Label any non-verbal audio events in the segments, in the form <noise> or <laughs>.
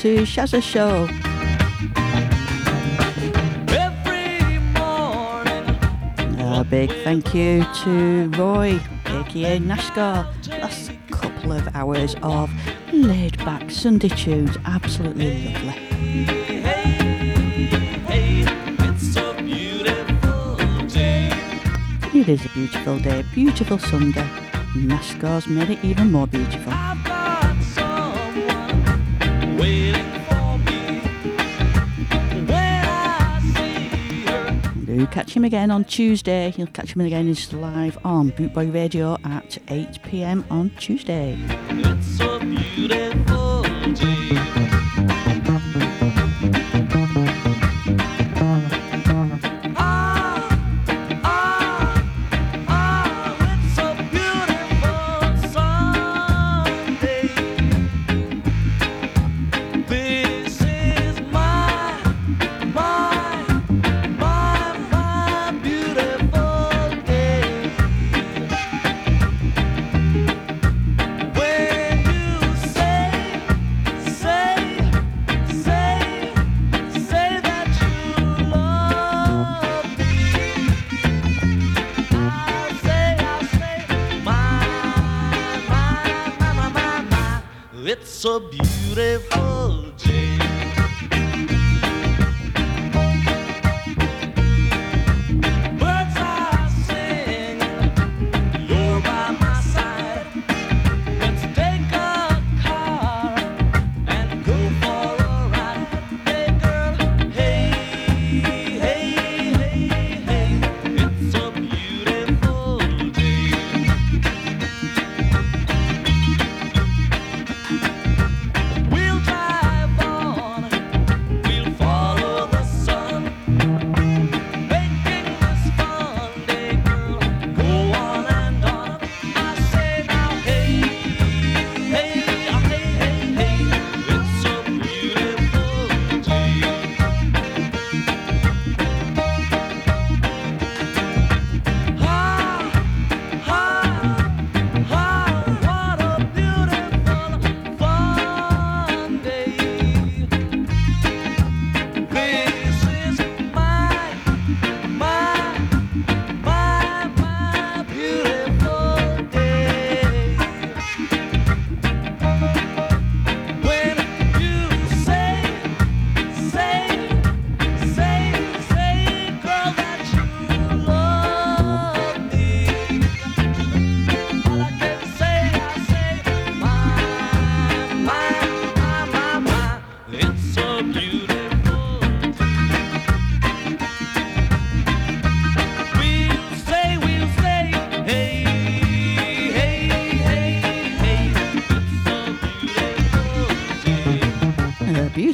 to Shazza Show. A big thank you to Roy, aka NASCAR. Last couple of hours of laid back Sunday tunes, absolutely lovely. It is a beautiful day, beautiful Sunday. NASCAR's made it even more beautiful. Catch him again on Tuesday. You'll catch him again just live on Bootboy Radio at 8 pm on Tuesday.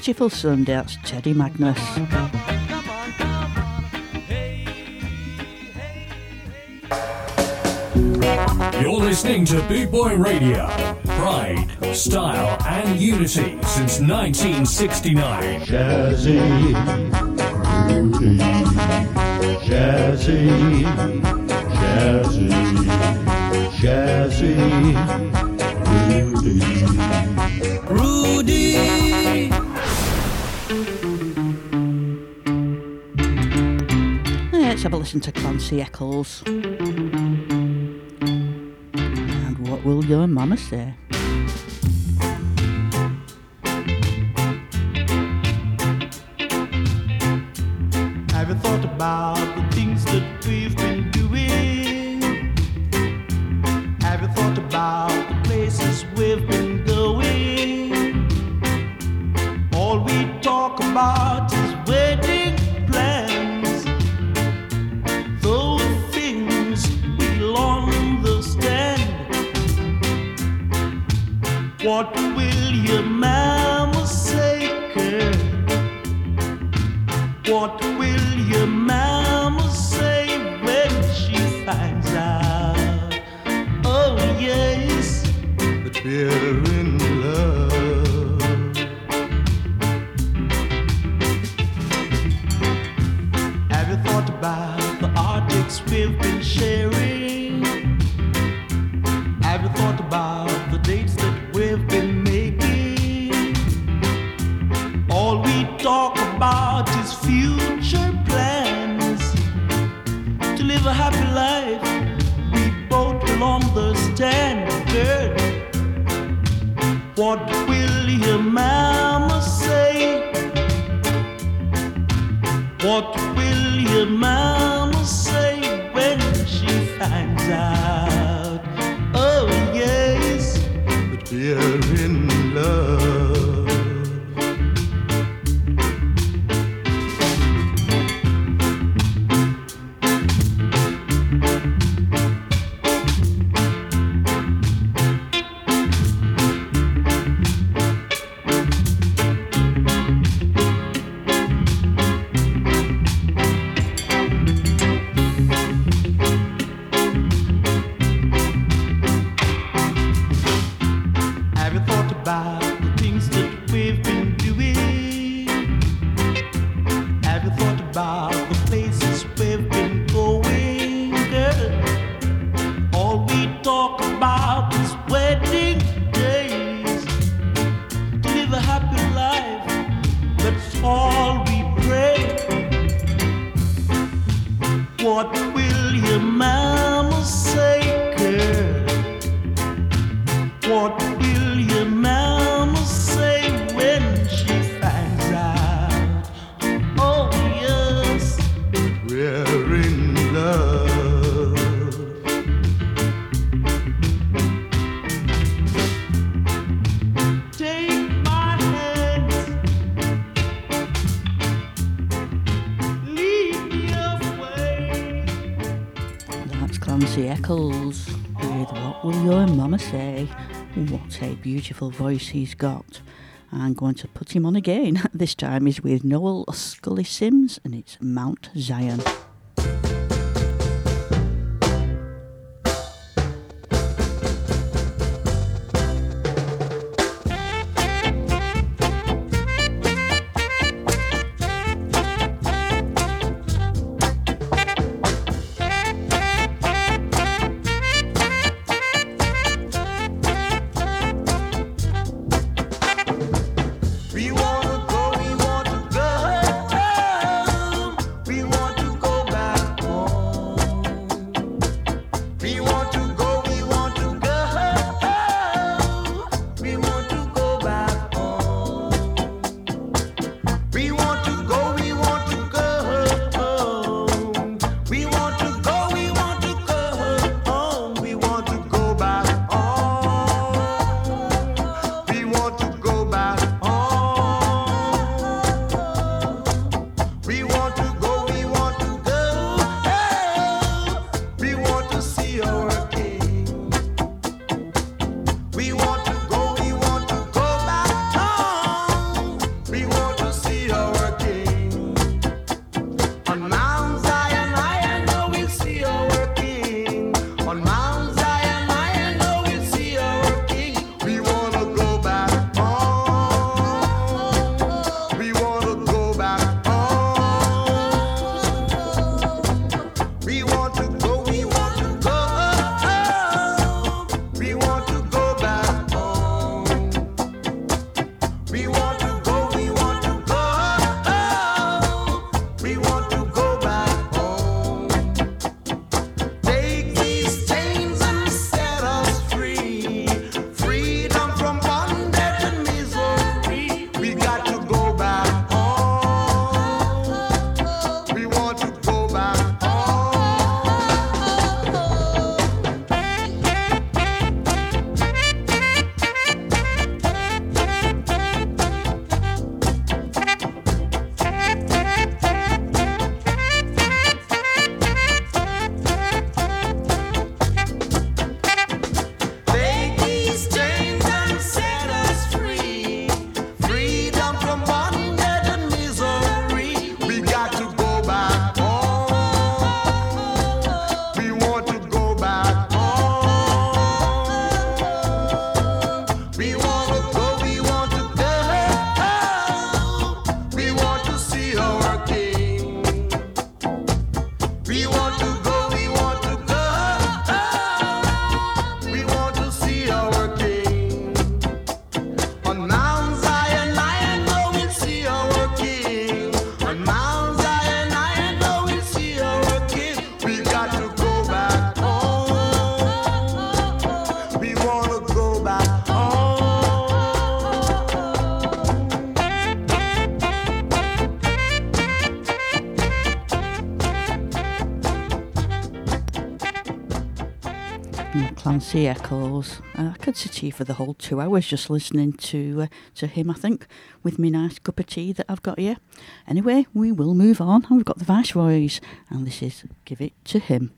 beautiful Sundown's Teddy Magnus. You're listening to Boot Boy Radio. Pride, style, and unity since 1969. Jazzy, Rudy, Jazzy. listen to Clancy Eccles. And what will your mama say? a beautiful voice he's got. I'm going to put him on again. <laughs> This time he's with Noel Scully Simms and it's Mount Zion. See Echoes. Uh, I could sit here for the whole two hours just listening to uh, to him. I think with my nice cup of tea that I've got here. Anyway, we will move on. We've got the Viceroys, and this is "Give It to Him."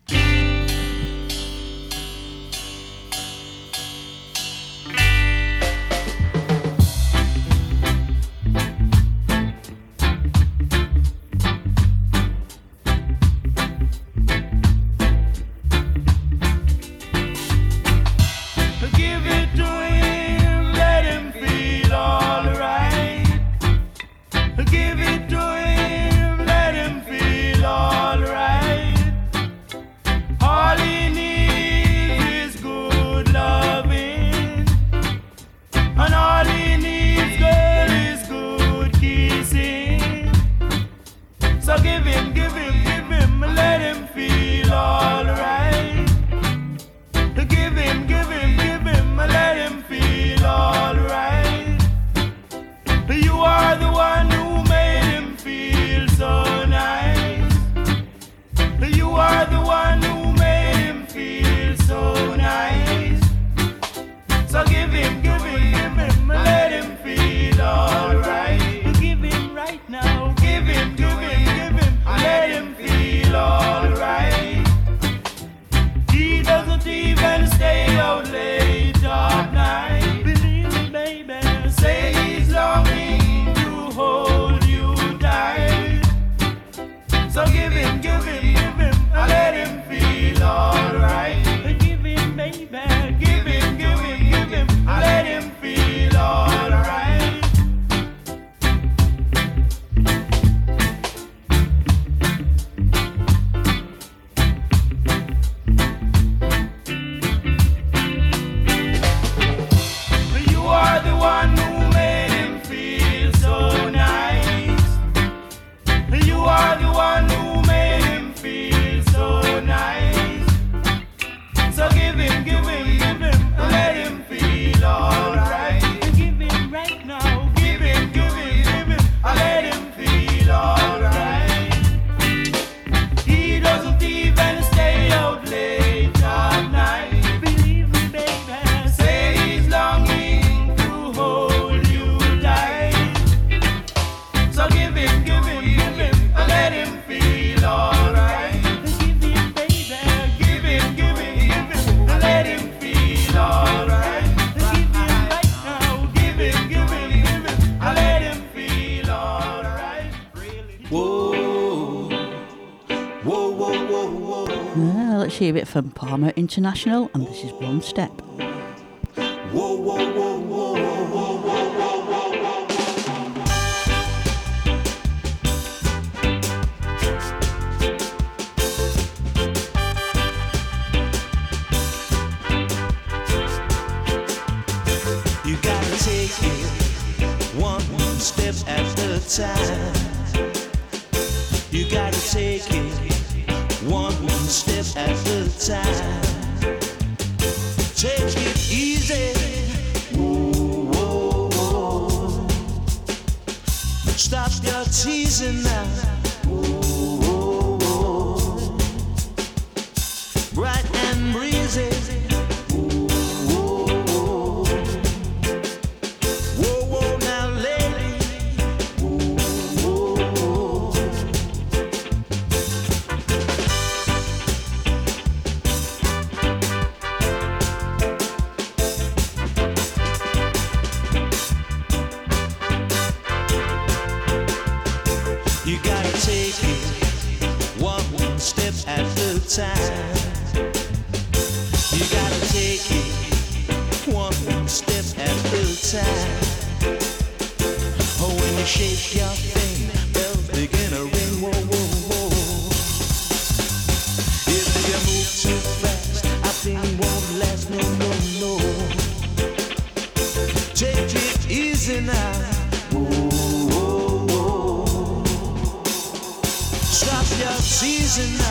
from Pama International, and this is One Step. tonight.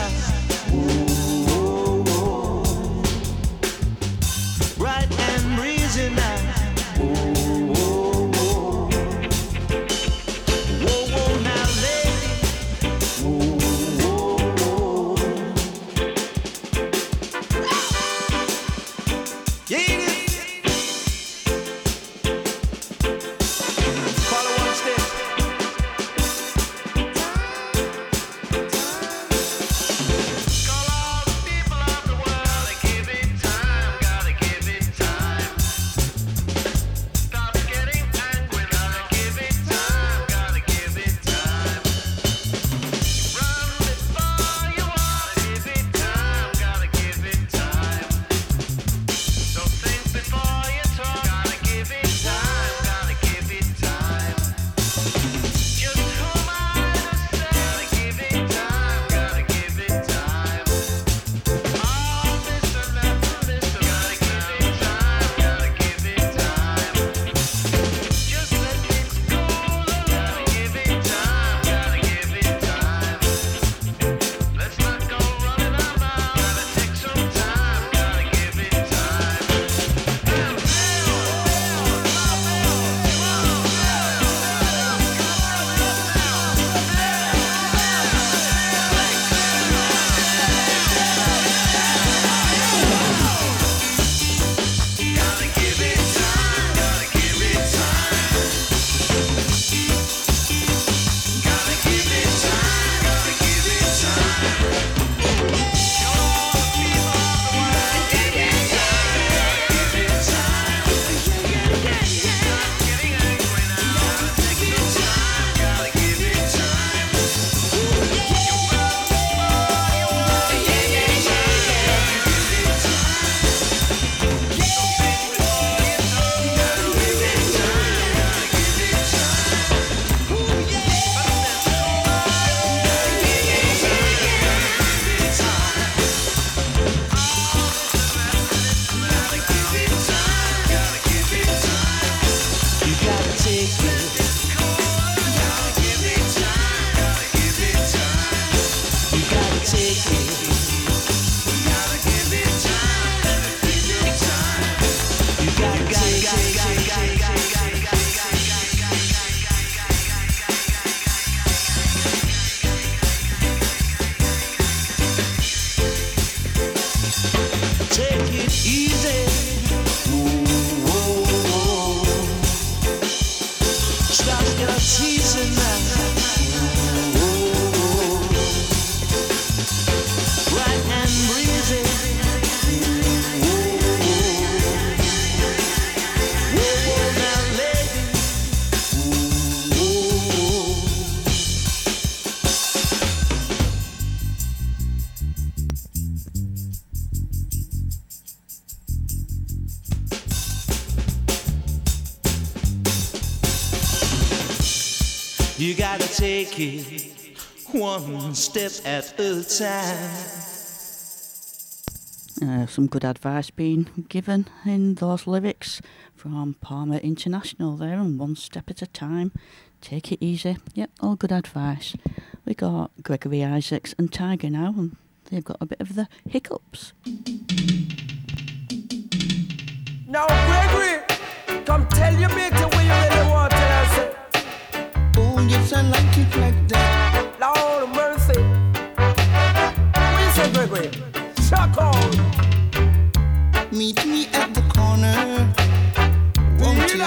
take it one step at a time. Uh, some good advice being given in those lyrics from Pama International there, and one step at a time. Take it easy. Yep, all good advice. We got Gregory Isaacs and Tiger now, and they've got a bit of the hiccups. Now, Gregory, come tell your mate yes, I like it like that. Lord, mercy. We say Gregory, circle. Meet me at the corner. Want you?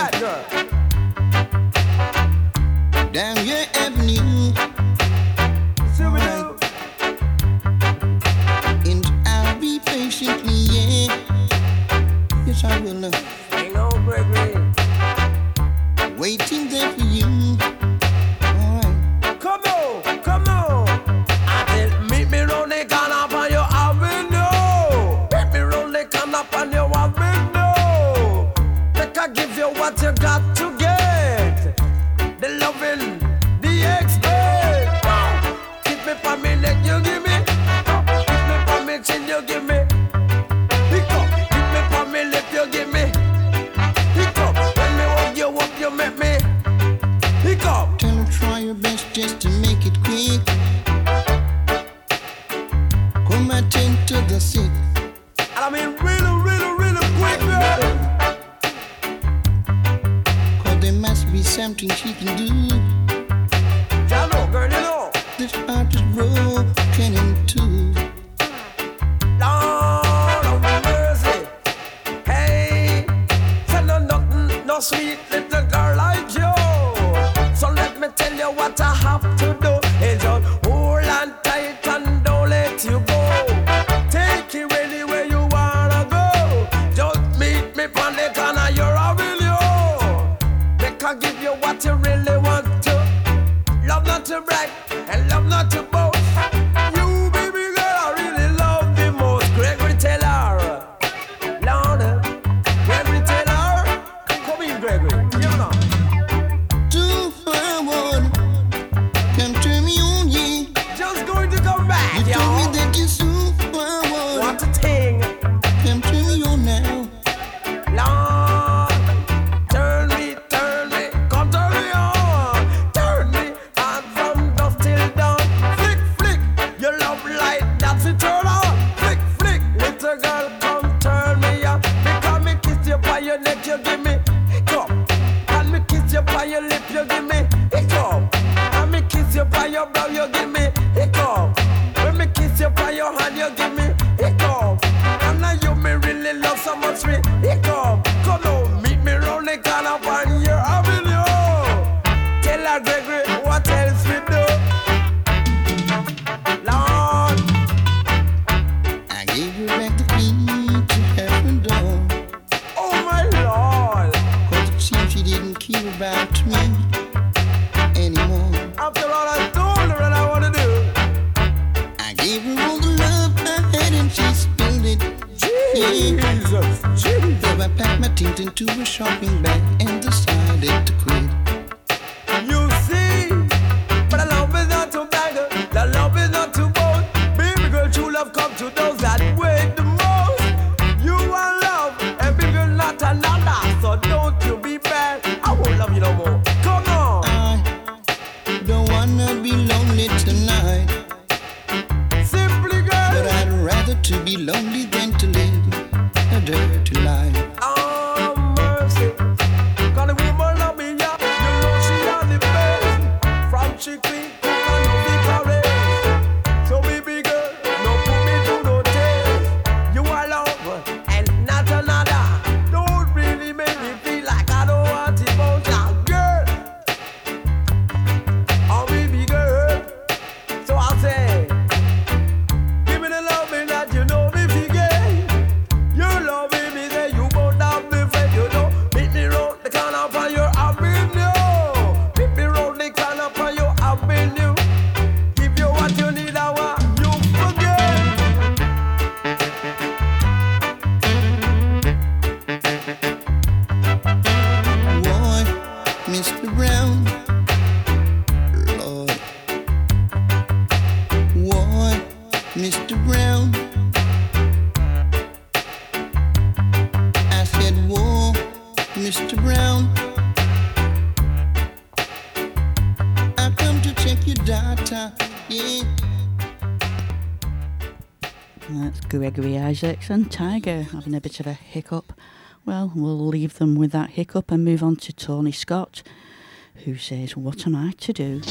Down And I'll be patiently, yeah. Yes, I will. Ain't no Gregory. Waiting there for you. you know Isaacs and Tiger having a bit of a hiccup. Well, we'll leave them with that hiccup and move on to Tony Scott, who says, What am I to do?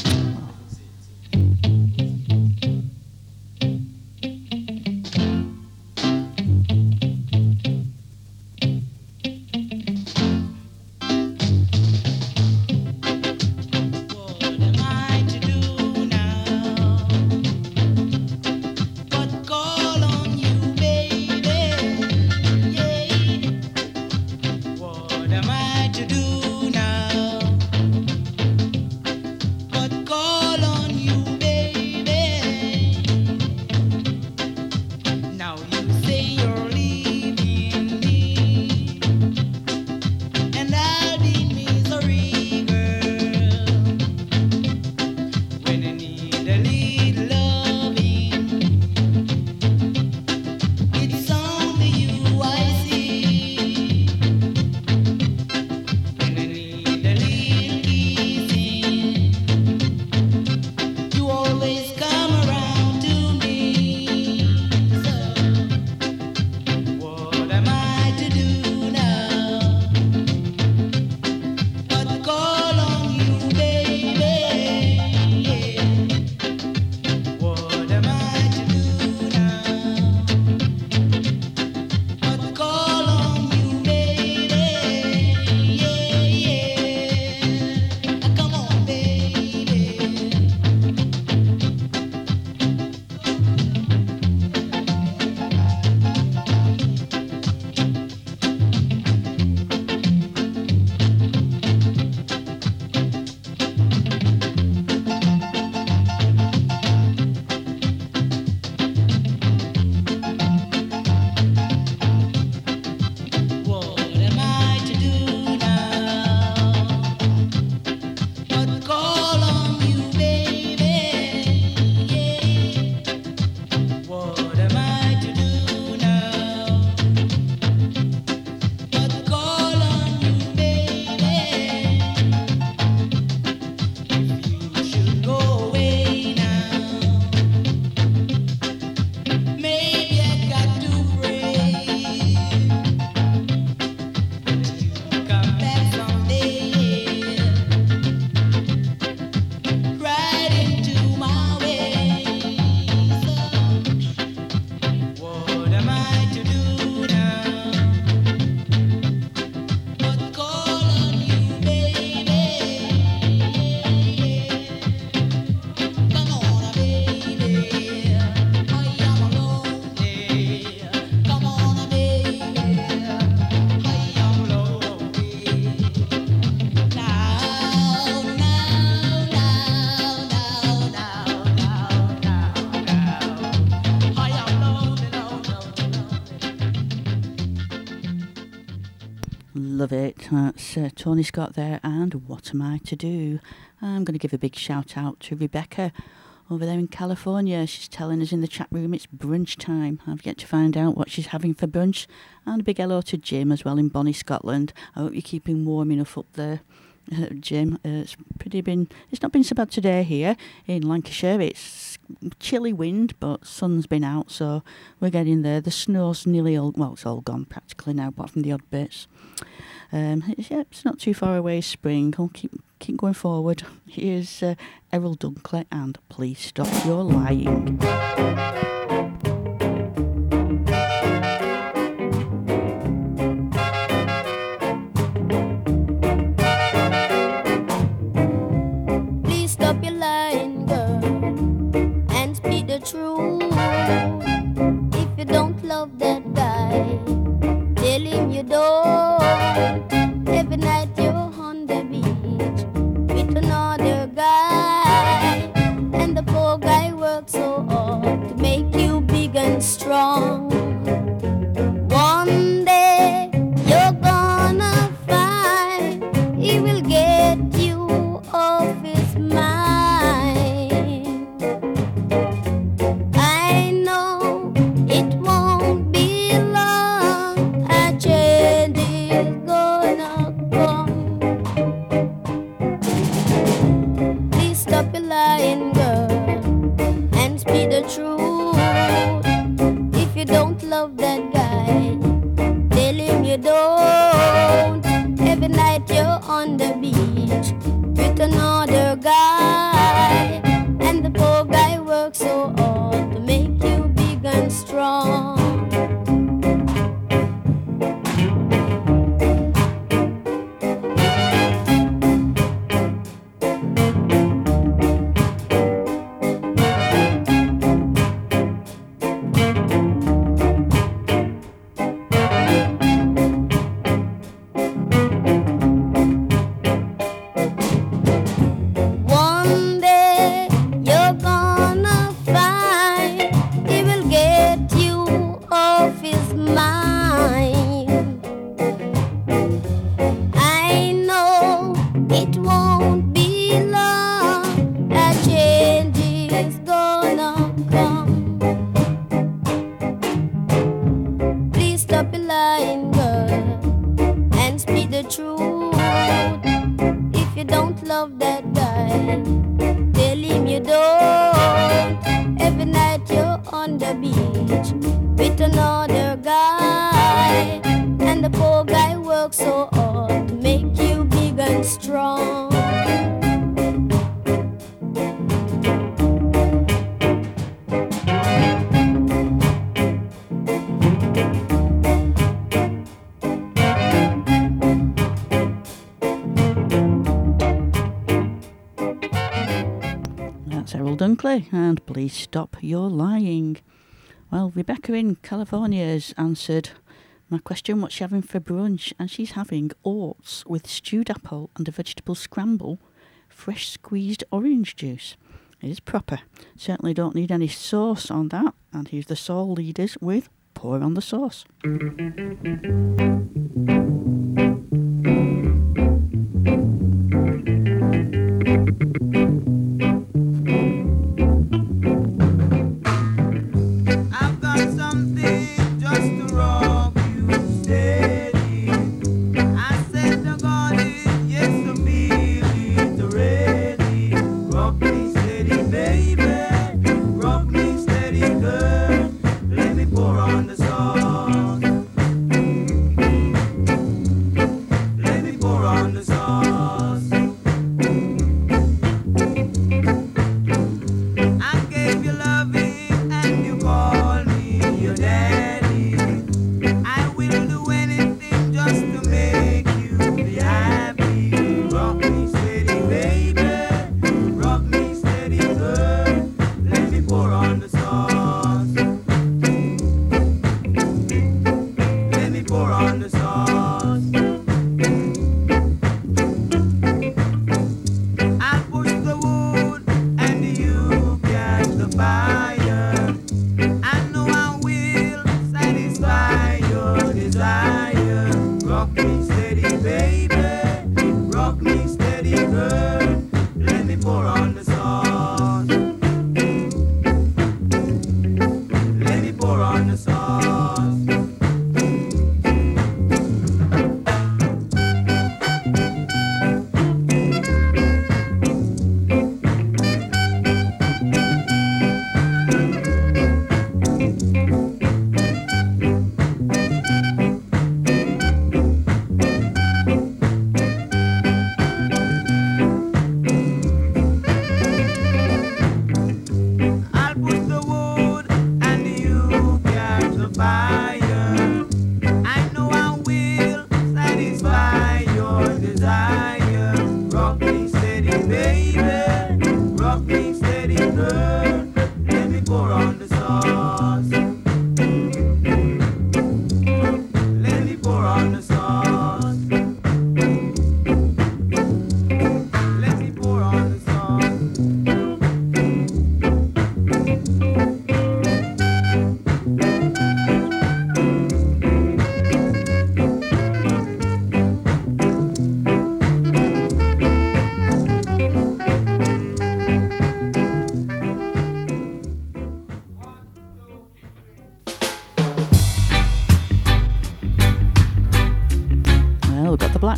yes, uh, Tony Scott there, and what am I to do? I'm going to give a big shout out to Rebecca over there in California. She's telling us in the chat room it's brunch time. I've yet to find out what she's having for brunch. And a big hello to Jim as well in Bonnie, Scotland. I hope you're keeping warm enough up there. Uh, Jim, uh, it's pretty been. It's not been so bad today here in Lancashire. It's chilly wind, but sun's been out, so we're getting there. The snow's nearly all. Well, it's all gone practically now, apart from the odd bits. Um, it's, yeah, it's not too far away, spring. I'll keep, keep going forward. Here's uh, Errol Dunkley and Please Stop Your Lying. Please stop your lying, girl, and speak the truth. If you don't love that guy, tell him you don't. Erin, California, has answered my question what's she having for brunch? And she's having oats with stewed apple and a vegetable scramble, fresh squeezed orange juice. It is proper. Certainly don't need any sauce on that. And here's the soul leaders with Pour on the Sauce.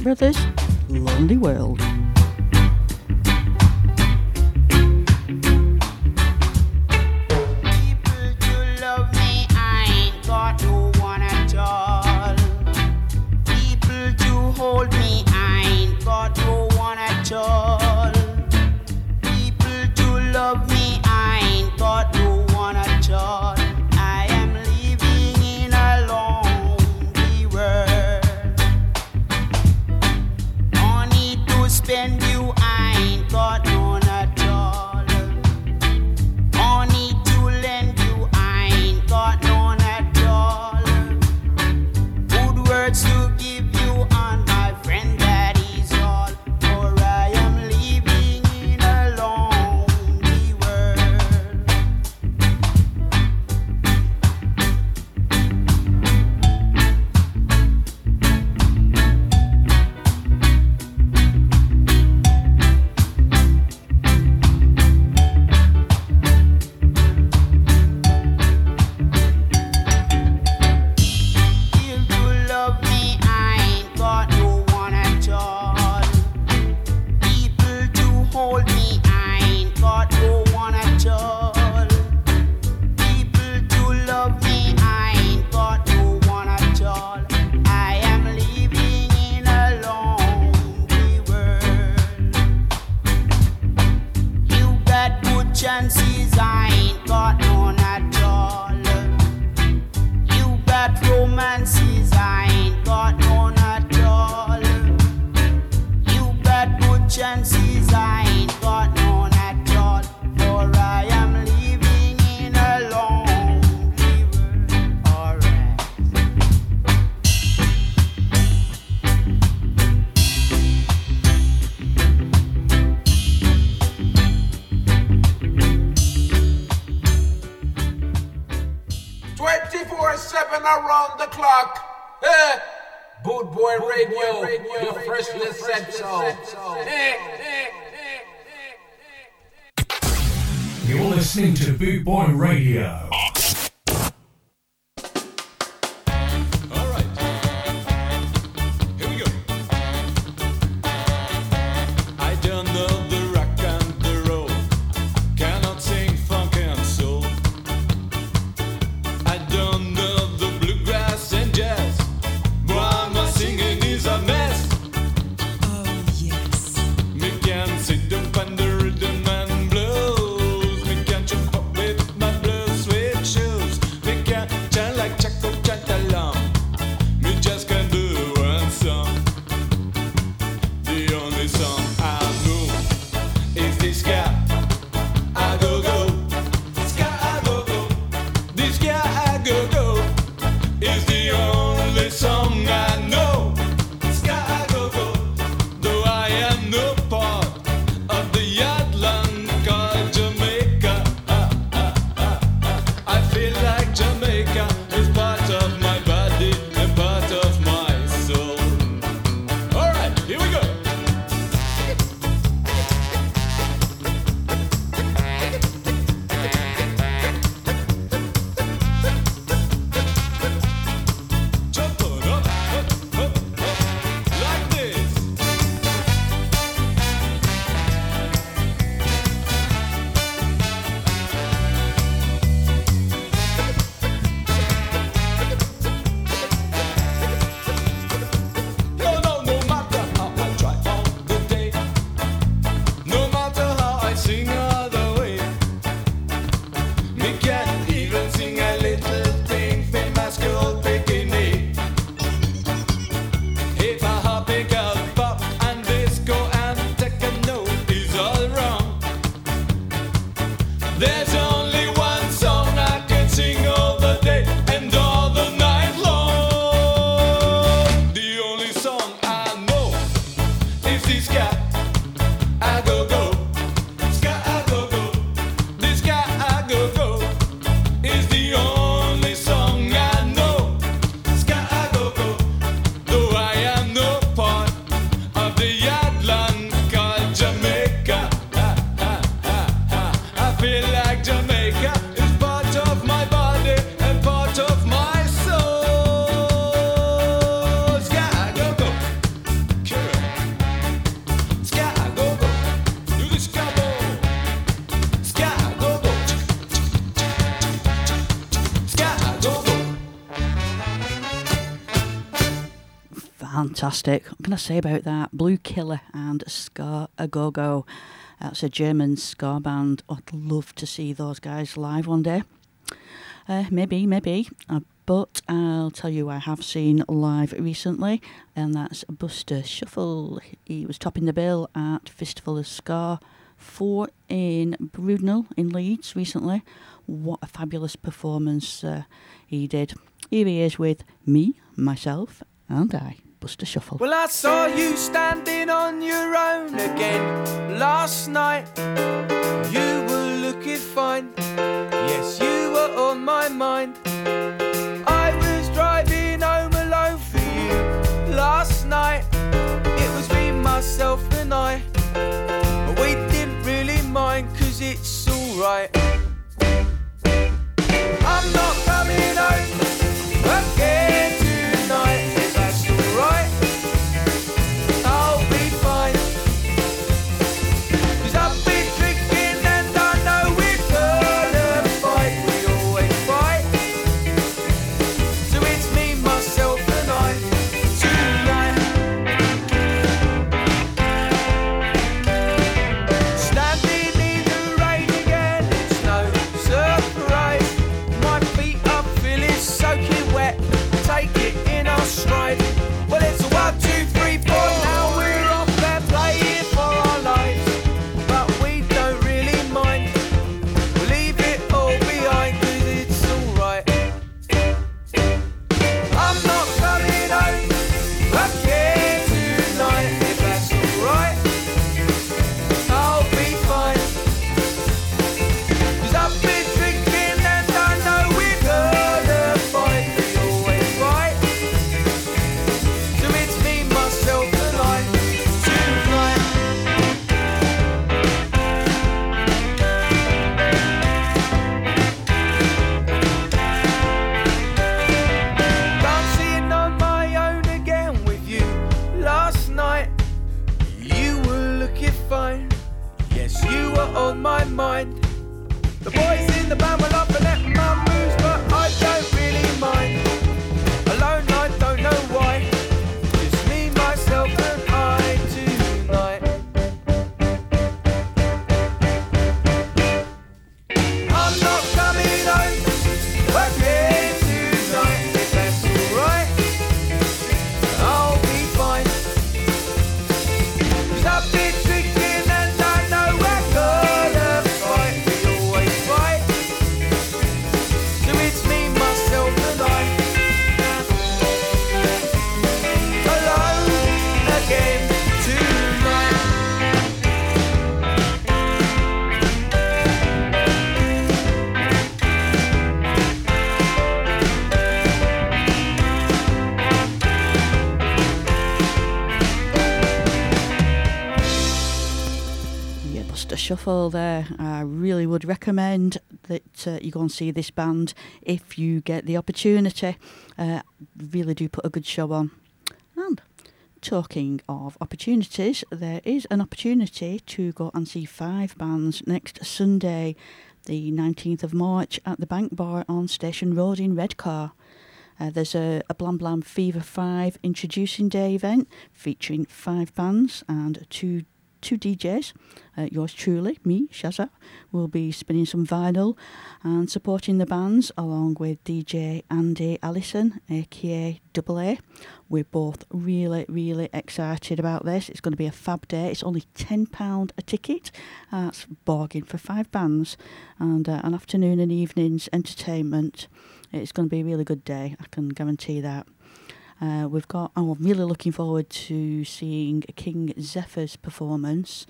Brothers, Lonely World. Fantastic. What can I say about that? Blue Killer and Ska A Go Go. That's a German ska band. I'd love to see those guys live one day. Uh, maybe, maybe. Uh, but I'll tell you, I have seen live recently, and that's Buster Shuffle. He was topping the bill at Festival of Ska 4 in Brudenell in Leeds recently. What a fabulous performance uh, he did. Here he is with me, myself, and I, Shuffle. Well, I saw you standing on your own again last night. You were looking fine. Yes, you were on my mind. I was driving home alone for you last night. It was me, myself, and I. But we didn't really mind, cause it's alright. There. I really would recommend that uh, you go and see this band if you get the opportunity. Uh, really do put a good show on. And talking of opportunities, there is an opportunity to go and see five bands next Sunday, the 19th of March, at the Bank Bar on Station Road in Redcar. Uh, there's a, a Blam Blam Fever 5 introducing day event featuring five bands and two two DJs. Uh, yours truly, me, Shazza, will be spinning some vinyl and supporting the bands along with DJ Andy Allison, aka Double A. We're both really, really excited about this. It's going to be a fab day. It's only £10 a ticket. That's bargain for five bands and uh, an afternoon and evenings entertainment. It's going to be a really good day, I can guarantee that. Uh, we've got. Oh, I'm really looking forward to seeing King Zephyr's performance.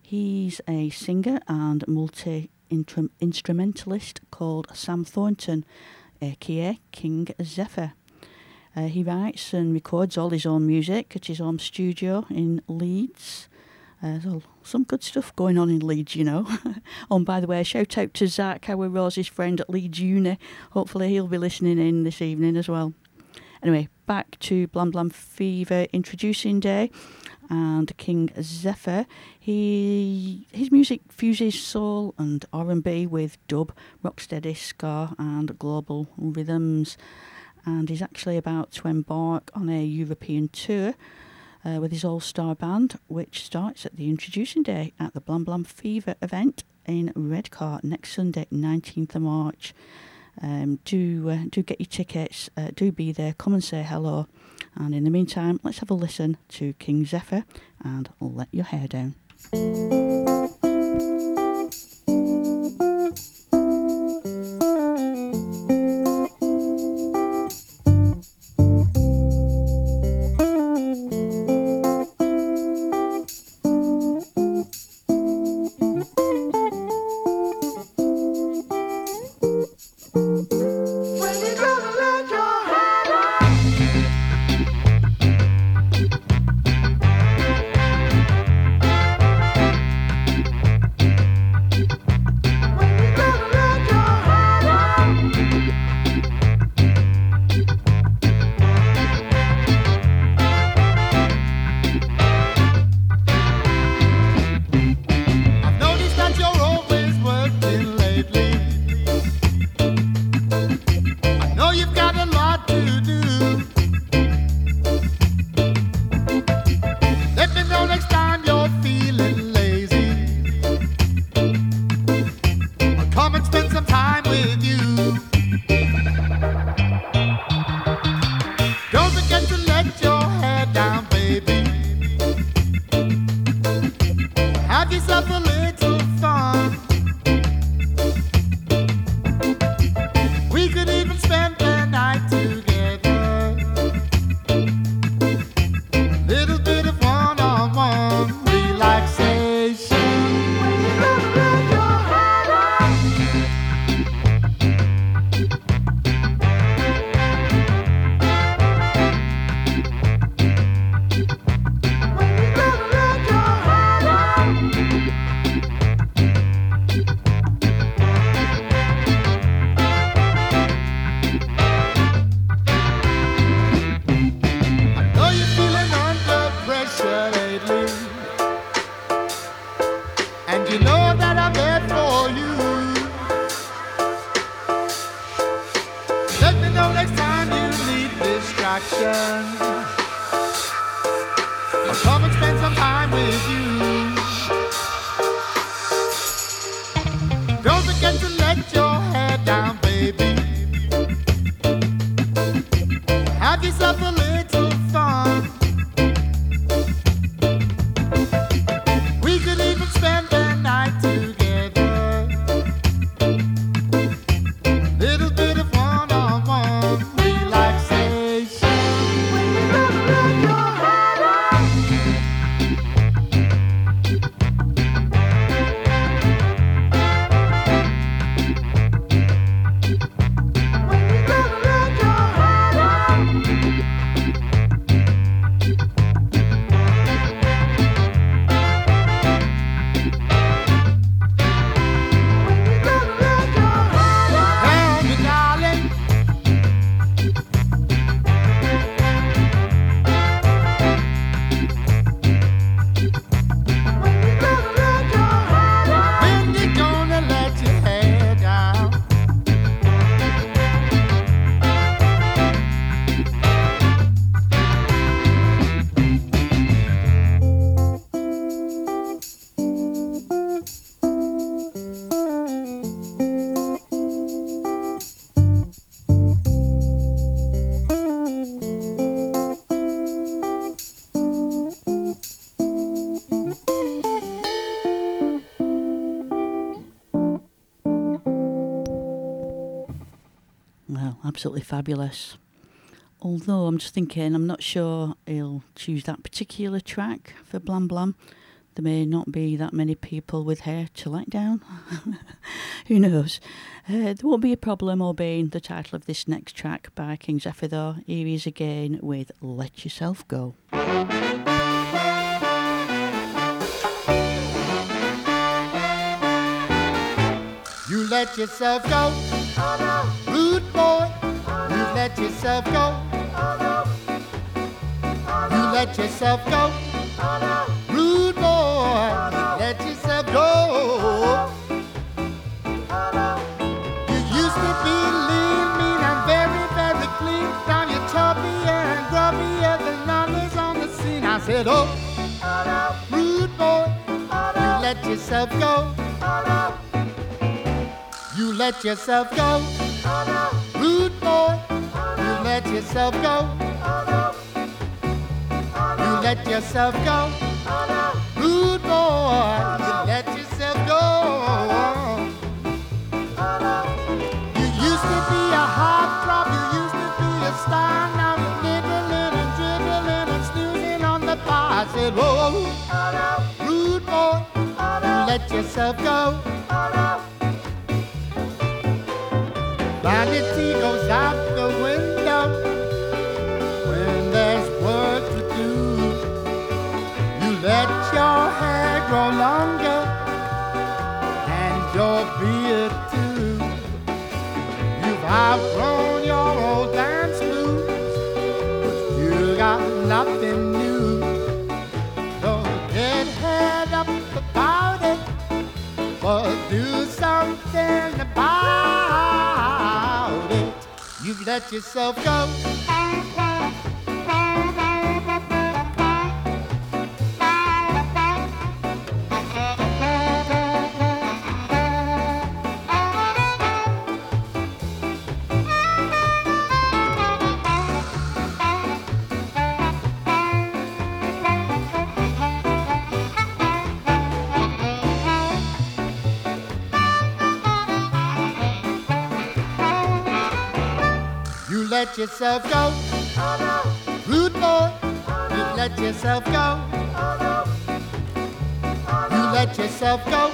He's a singer and multi instrumentalist called Sam Thornton, aka King Zephyr. Uh, he writes and records all his own music at his home studio in Leeds. Uh, so some good stuff going on in Leeds, you know. <laughs> oh, and by the way, shout out to Zach, our Rose's friend at Leeds Uni. Hopefully, he'll be listening in this evening as well. Anyway, back to Blam Blam Fever introducing day and King Zephyr. He his music fuses soul and R&B with dub, rocksteady, ska and global rhythms. and is actually about to embark on a European tour uh, with his all star band, which starts at the introducing day at the Blam Blam Fever event in Redcar next Sunday, 19th of March. Um, do uh, do get your tickets, uh, do be there, come and say hello. And in the meantime, let's have a listen to King Zephyr and Let Your Hair Down. Absolutely fabulous. Although I'm just thinking, I'm not sure he'll choose that particular track for Blam Blam. There may not be that many people with hair to let down. <laughs> Who knows? Uh, there won't be a problem obeying the title of this next track by King Zephyr, though. Here he is again with Let Yourself Go. You let yourself go let yourself go. Oh, no. Oh, no. You let yourself go. Oh, no. Rude boy, you let yourself go. You used to be lean, mean, and very, very clean. Now you're chubby and grubby as the others on the scene. I said, oh, rude boy, you let yourself go. You let yourself go. Rude boy, you let yourself go. You let yourself go. Rude boy, you let yourself go. You used to be a heartthrob, you used to be a star. Now you're and and on the bar. Said, whoa, rude boy, you let yourself go. Vanity goes out grow longer and your beard too. You've outgrown your old dance moves, but you got nothing new. Don't get head up about it, but do something about it. You've let yourself go. Let yourself go. Rude boy, you let yourself go. You let yourself go.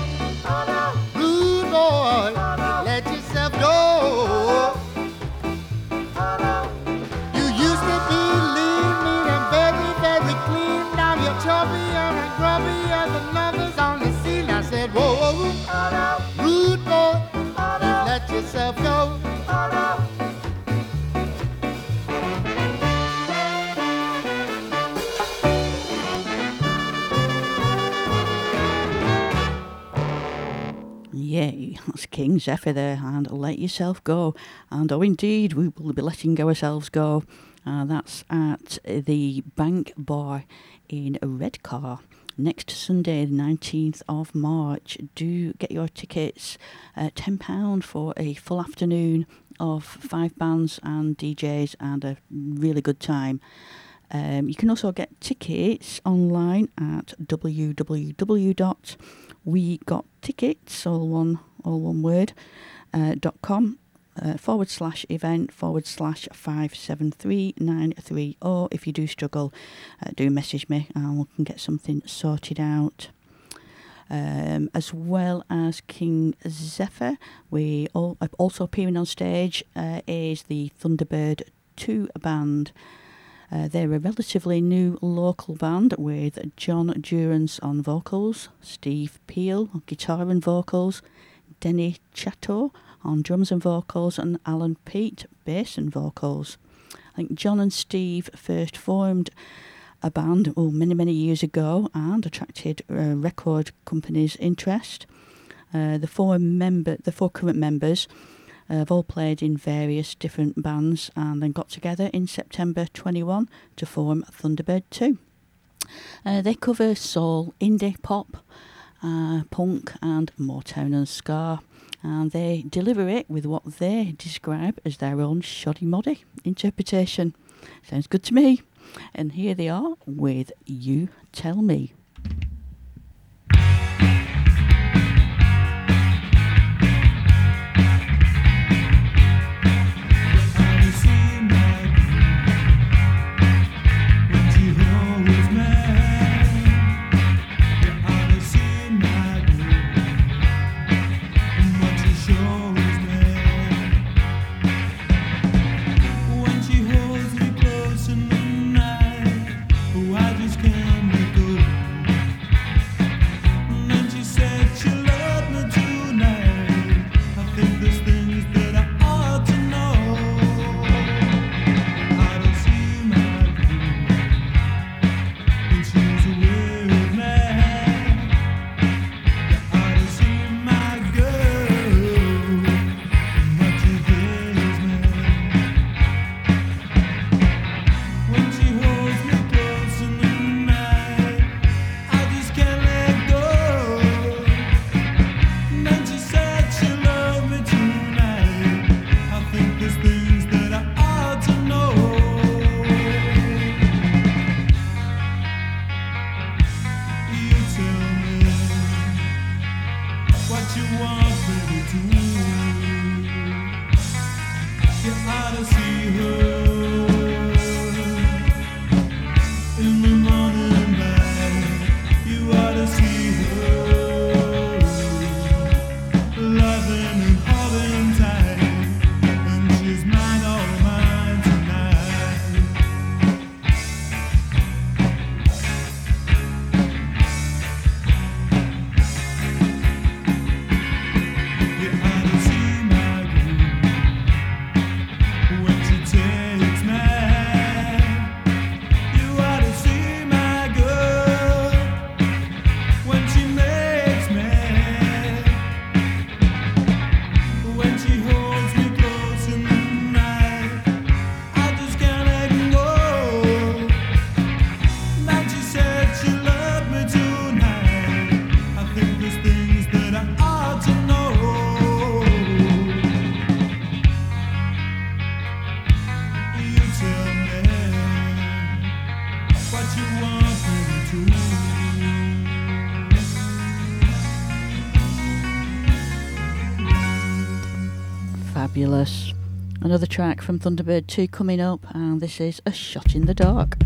Zephyr there, and let yourself go. And oh, indeed, we will be letting ourselves go. Uh, that's at the Bank Bar in Redcar next Sunday, the 19th of March. Do get your tickets, uh, £10 for a full afternoon of five bands and DJs and a really good time. Um, you can also get tickets online at www.wegottickets, all one, all one word, uh, dot com uh, forward slash event forward slash 57393. Or if you do struggle, uh, do message me and we can get something sorted out. Um, as well as King Zephyr, we all, uh, also appearing on stage uh, is the Thunderbird 2 band. Uh, they're a relatively new local band with John Durance on vocals, Steve Peel on guitar and vocals, Denny Chateau on drums and vocals, and Alan Pete bass and vocals. I think John and Steve first formed a band oh, many, many years ago and attracted uh, record companies' interest. Uh, the four member, the four current members uh, have all played in various different bands and then got together in September 21 to form Thunderbird 2. Uh, they cover soul, indie pop, uh, punk, and Motown and ska, and they deliver it with what they describe as their own shoddy moddy interpretation. Sounds good to me. And here they are with You Tell Me. Another track from Thunderbird 2 coming up, and this is A Shot in the Dark.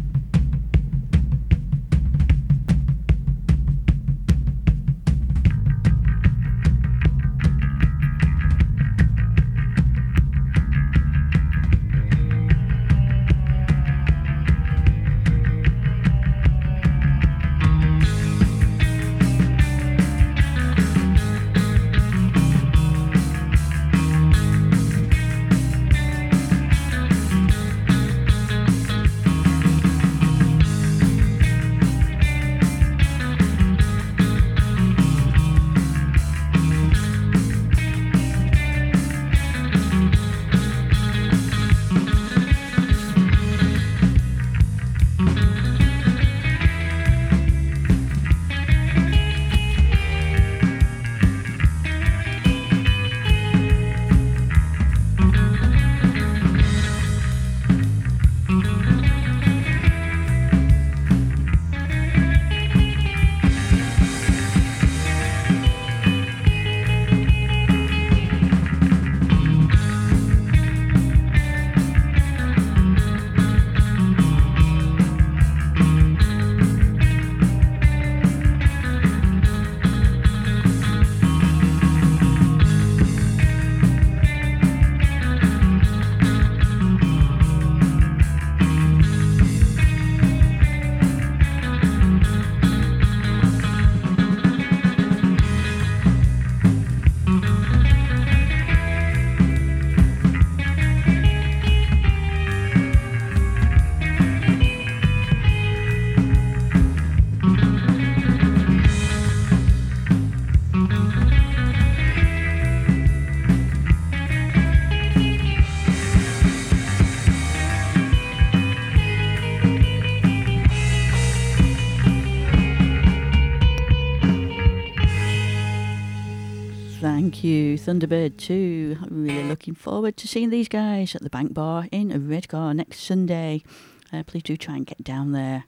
Thunderbird 2. Really looking forward to seeing these guys at the Bank Bar in Redcar next Sunday. Uh, please do try and get down there.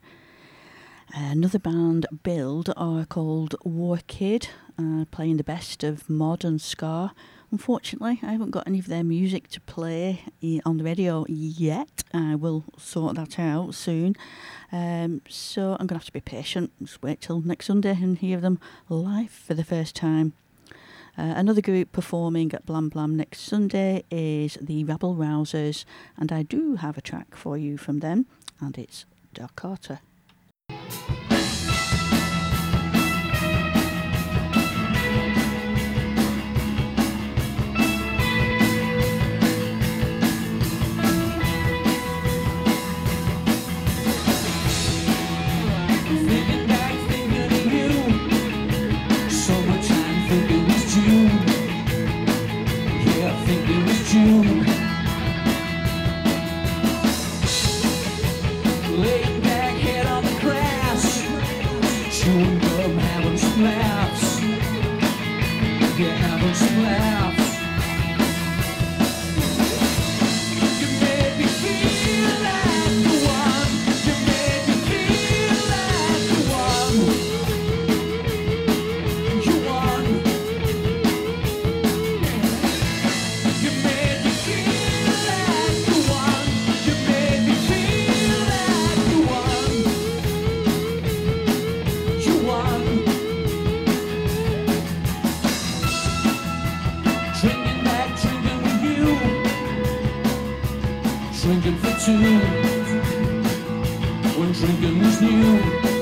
Another band, Build, are called War Kid, uh, playing the best of modern ska. Unfortunately, I haven't got any of their music to play on the radio yet. I will sort that out soon. Um, so I'm going to have to be patient. Just wait till next Sunday and hear them live for the first time. Uh, another group performing at Blam Blam next Sunday is the Rabble Rousers, and I do have a track for you from them, and it's Dark When drinking is new.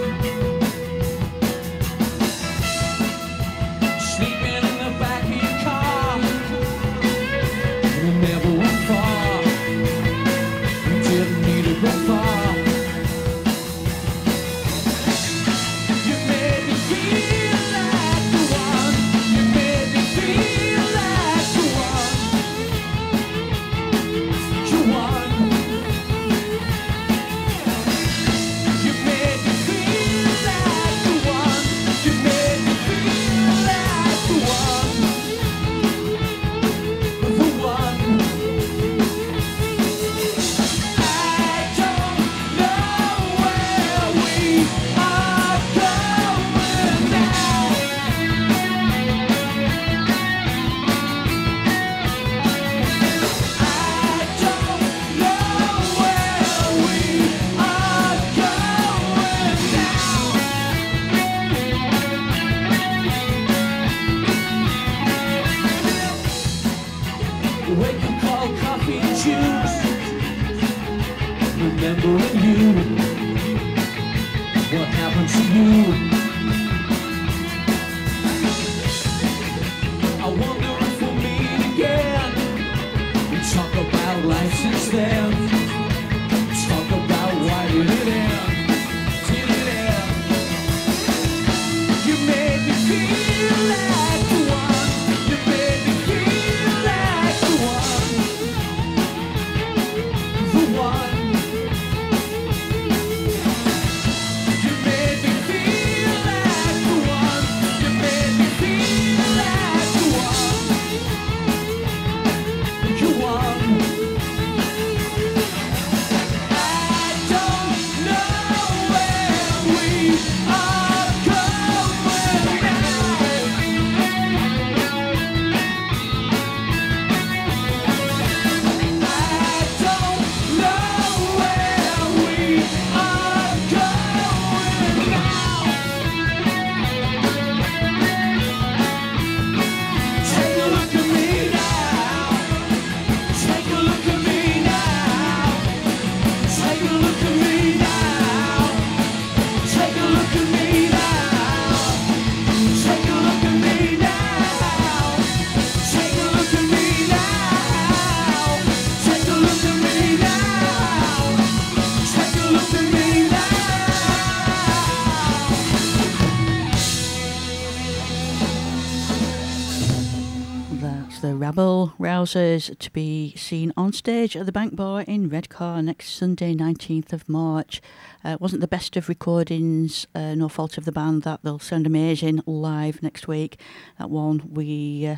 Rousers to be seen on stage at the Bank Bar in Redcar next Sunday, 19th of March. Uh, wasn't the best of recordings, uh, no fault of the band, that they'll sound amazing live next week. That one we. Uh,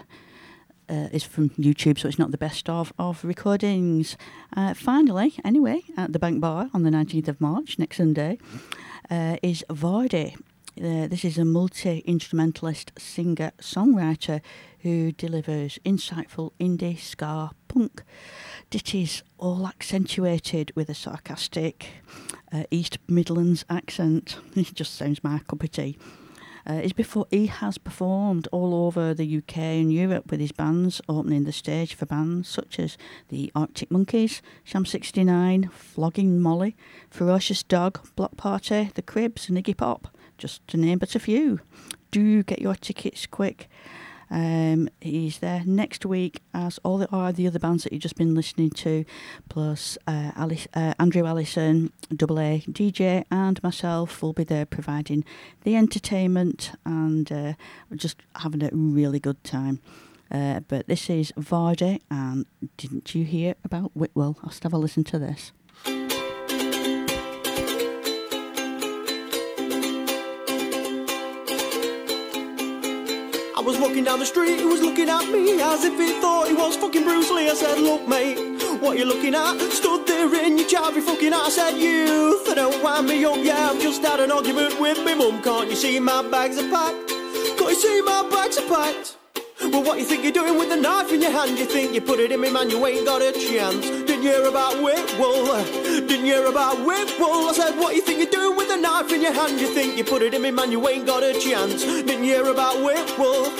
uh, is from YouTube, so it's not the best of, of recordings. Uh, finally, anyway, at the Bank Bar on the 19th of March, next Sunday, uh, is Vardy. This is a multi instrumentalist singer songwriter who delivers insightful indie, ska, punk ditties, all accentuated with a sarcastic uh, East Midlands accent. <laughs> It just sounds my cup of tea. Uh, is before he has performed all over the UK and Europe with his bands, opening the stage for bands such as the Arctic Monkeys, Sham 69, Flogging Molly, Ferocious Dog, Bloc Party, The Cribs, and Iggy Pop, just to name but a few. Do get your tickets quick. Um, he's there next week, as all the, are the other bands that you've just been listening to, plus uh, Alice, uh, Andrew Allison, Double A, DJ, and myself will be there providing the entertainment and uh, just having a really good time. Uh, but this is Vardy, and didn't you hear about Whitwell? Let's have a listen to this. Was walking down the street, he was looking at me as if he thought he was fucking Bruce Lee. I said, Look, mate, what you looking at? Stood there in your chubby fucking out. I said, Youth, don't wind me up, yeah, I've just had an argument with me mum. Can't you see my bags are packed? Can't you see my bags are packed? Well, what you think you're doing with the knife in your hand? You think you put it in me, man, you ain't got a chance. Didn't hear about Whitwell? Didn't hear about Whitwell? I said, what you think you're doing with a knife in your hand? You think you put it in me, man, you ain't got a chance. Didn't hear about Whitwell?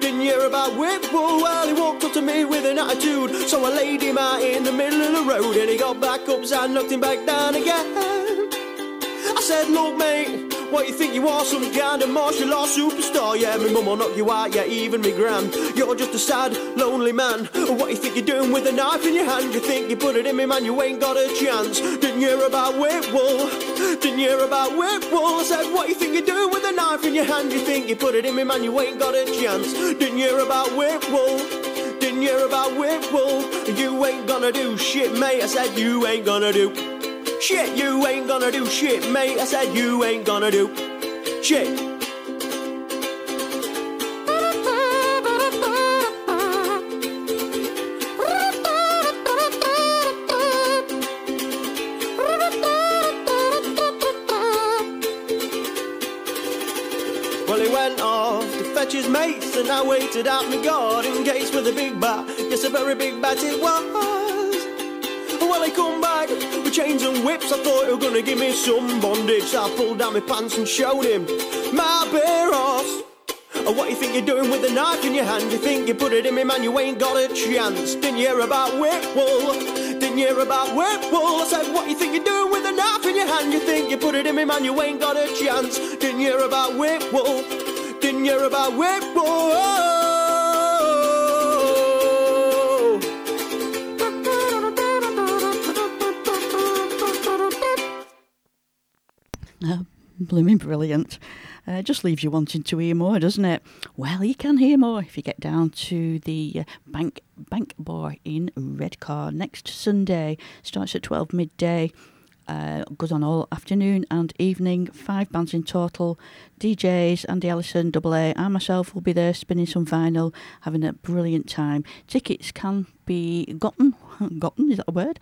Didn't hear about Whitwell? Well, he walked up to me with an attitude. So I laid him out in the middle of the road and he got back up and knocked him back down again. I said, look, mate, what you think you are, some kind of martial arts superstar? Yeah, my mum will knock you out, yeah, even me gran. You're just a sad, lonely man. What you think you're doing with a knife in your hand? You think you put it in me, man, you ain't got a chance. Didn't hear about Whitwell? Didn't hear about Whitwell? I said, what you think you're doing with a knife in your hand? You think you put it in me, man, you ain't got a chance. Didn't hear about Whitwell? Didn't hear about Whitwell? You ain't gonna do shit, mate. I said, you ain't gonna do shit. You ain't gonna do shit, mate. I said, you ain't gonna do shit. Well, he went off to fetch his mates, and I waited out my garden gates with a big bat. Yes, a very big bat it was. Well, he come back with chains and whips. I thought you were gonna give me some bondage. So I pulled down my pants and showed him my bare ass. Oh, what you think you're doing with a knife in your hand? You think you put it in me, man? You ain't got a chance. Didn't hear about Whitwell? Didn't hear about Whitwell? I said, what you think you're doing with a knife in your hand? You think you put it in me, man? You ain't got a chance. Didn't hear about Whitwell? Didn't hear about Whitwell? <laughs> Blooming brilliant. Uh, just leaves you wanting to hear more, doesn't it? Well, you can hear more if you get down to the uh, Bank Bank Bar in Redcar next Sunday. Starts at 12 midday. Uh, goes on all afternoon and evening. Five bands in total. DJs, Andy Ellison, Double A, and myself will be there spinning some vinyl, having a brilliant time. Tickets can be gotten, <laughs> gotten is that a word?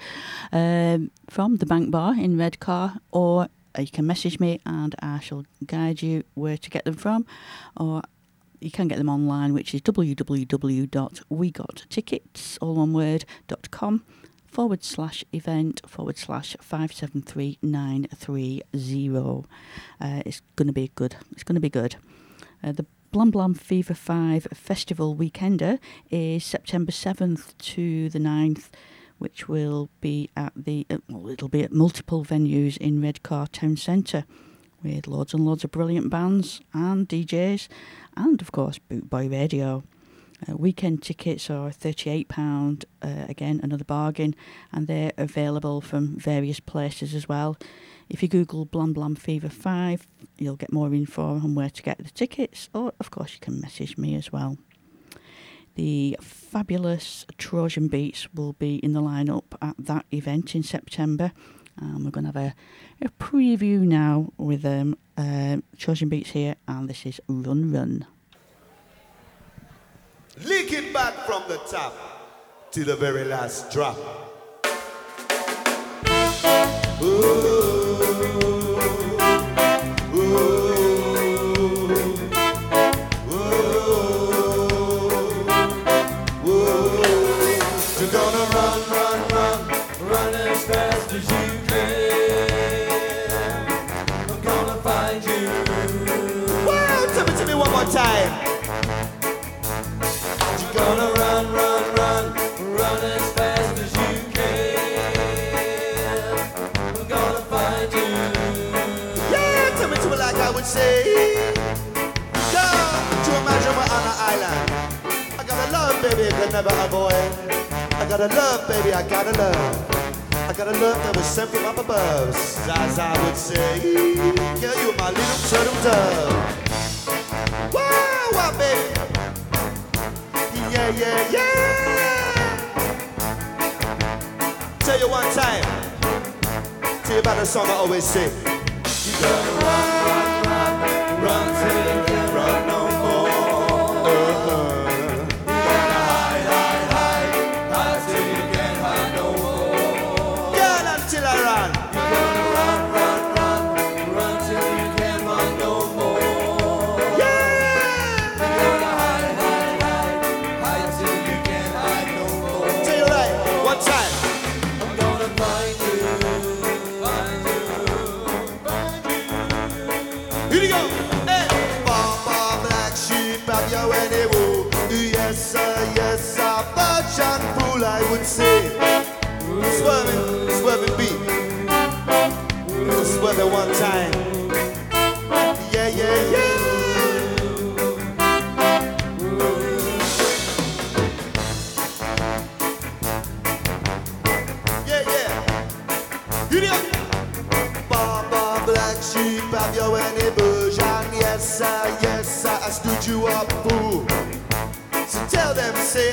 Um, from the Bank Bar in Redcar, or you can message me and I shall guide you where to get them from, or you can get them online, which is www.wegottickets, all one word, dot com forward slash event forward slash 573930. Uh, it's going to be good. It's going to be good. Uh, the Blam Blam Fever 5 Festival Weekender is September 7th to the 9th, which will be at the, uh, well, it'll be at multiple venues in Redcar Town Centre with loads and loads of brilliant bands and DJs, and of course, Boot Boy Radio. Uh, weekend tickets are £38, uh, again, another bargain, and they're available from various places as well. If you Google Blam Blam Fever 5, you'll get more info on where to get the tickets, or of course, you can message me as well. The fabulous Trojan Beats will be in the lineup at that event in September. Um, we're going to have a, a preview now with um, uh, Trojan Beats here, and this is Run Run. It back from the top to the very last drop. You're I gotta love, baby, I gotta love. I gotta love that was sent from up above. As I would say, girl, you my little turtle dove. Wow, wow, baby. Yeah, yeah, yeah. Tell you one time. Tell you about the song I always sing. You gotta run, run, together one time. Yeah, yeah, yeah. Have you any version? Yes, sir, yes, sir, I stood you up, fool. So tell them, say,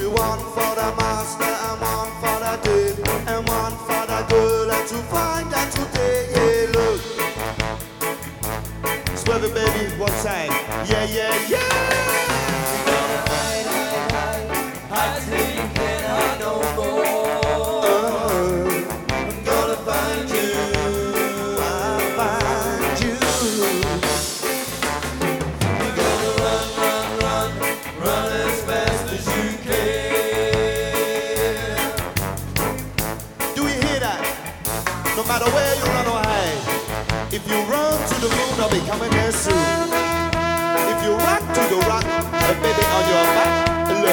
you want for the master.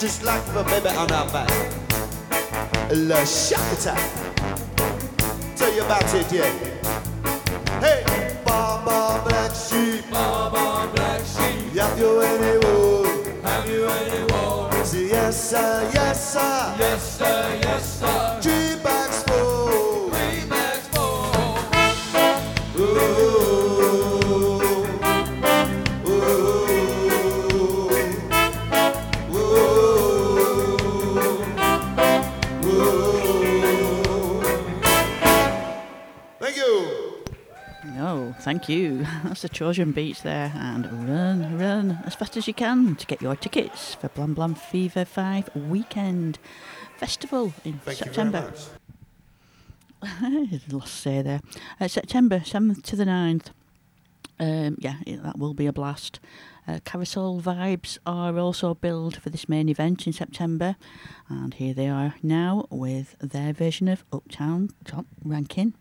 just like my baby on our back. La Shakita. Tell you about it, yeah. Hey, Baba Black Sheep. Baba Black Sheep. Have you any wool? Have you any wool? Yes, sir, yes, sir. Yes, sir, yes, sir. Thank you. <laughs> That's the Trojan Beats there. And run, run as fast as you can to get your tickets for Blam Blam Fever 5 Weekend Festival in Thank September. <laughs> Lost say there. Uh, September 7th to the 9th. Um, yeah, that will be a blast. Uh, carousel vibes are also billed for this main event in September, and here they are now with their version of Uptown Top Ranking.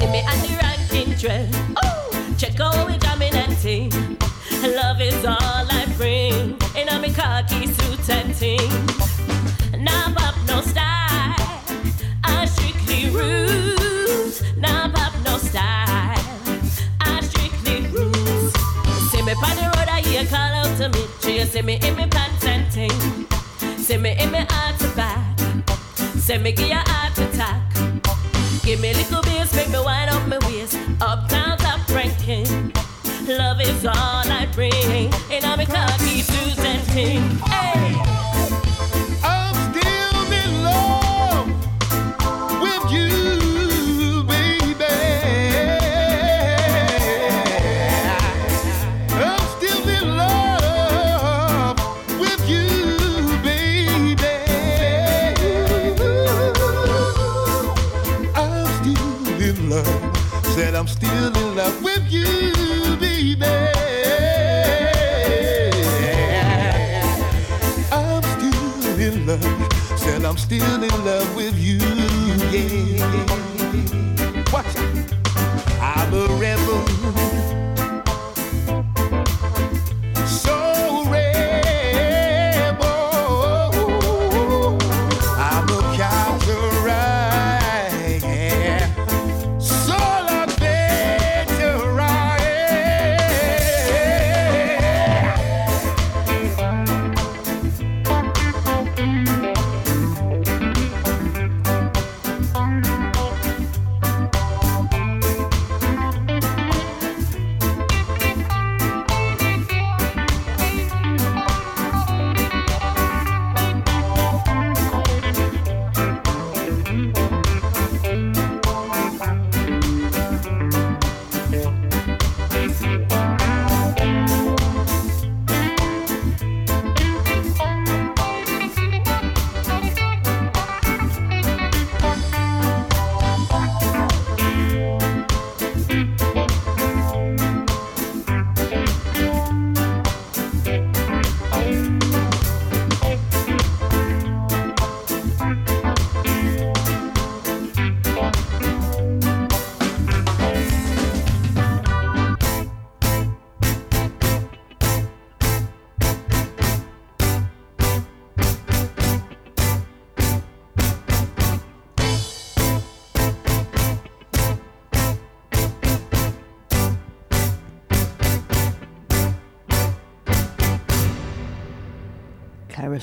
See me on the ranking trail? Oh, check out we jamming and ting. Love is all I bring in a me khaki suit and ting. Nah pop no style, I strictly rules. Nah pop no style, I strictly rules. See me on the road, I hear call out to me. She see me in me pants and ting. See me in me to back. Say me give you heart I'm still in love with you. Yeah.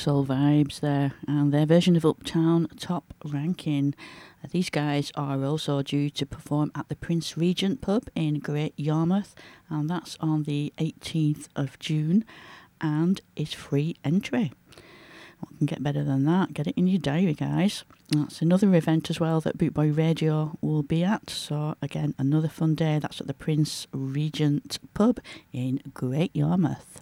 Carousel vibes there, and their version of Uptown Top Ranking. Uh, These guys are also due to perform at the Prince Regent pub in Great Yarmouth, and that's on the 18th of June, and it's free entry. What can get better than that? Get it in your diary, guys. That's another event as well that Bootboy Radio will be at. So, again, another fun day. That's at the Prince Regent pub in Great Yarmouth.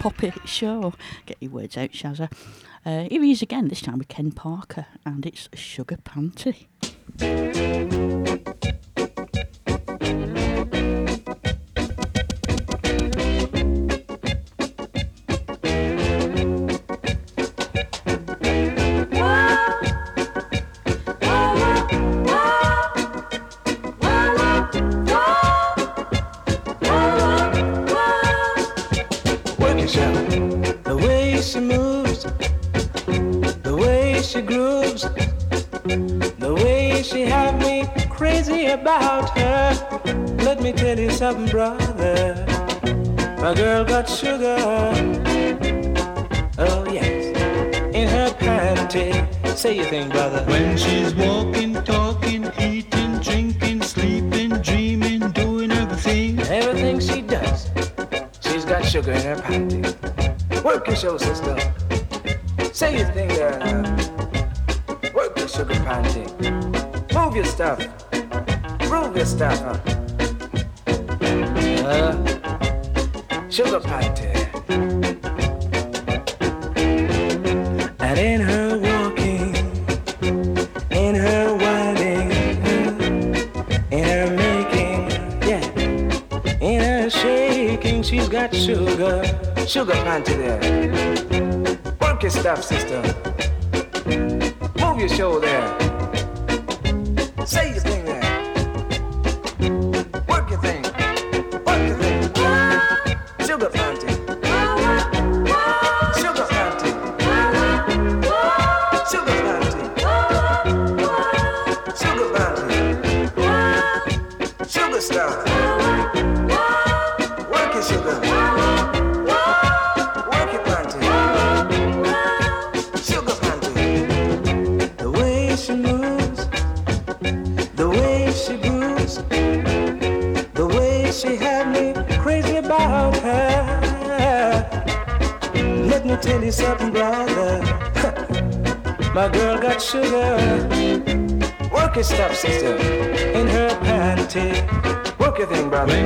Poppy <laughs> Show. Get your words out, Shazza. Uh, here he is again, this time with Ken Parker, and it's Sugar Panty. About her. Let me tell you something, brother. My girl got sugar. Oh yes, in her panty. Say your thing, brother. When she's walking, talking, eating, drinking, sleeping, dreaming, doing everything. Everything she does, she's got sugar in her panty. Work your show, sister. Say your thing now. Work your sugar panty. Move your stuff. Stuff, huh? Uh, sugar panty. And in her walking, in her winding, in her making, yeah, in her shaking, she's got sugar, sugar panty there. Work your stuff, sister.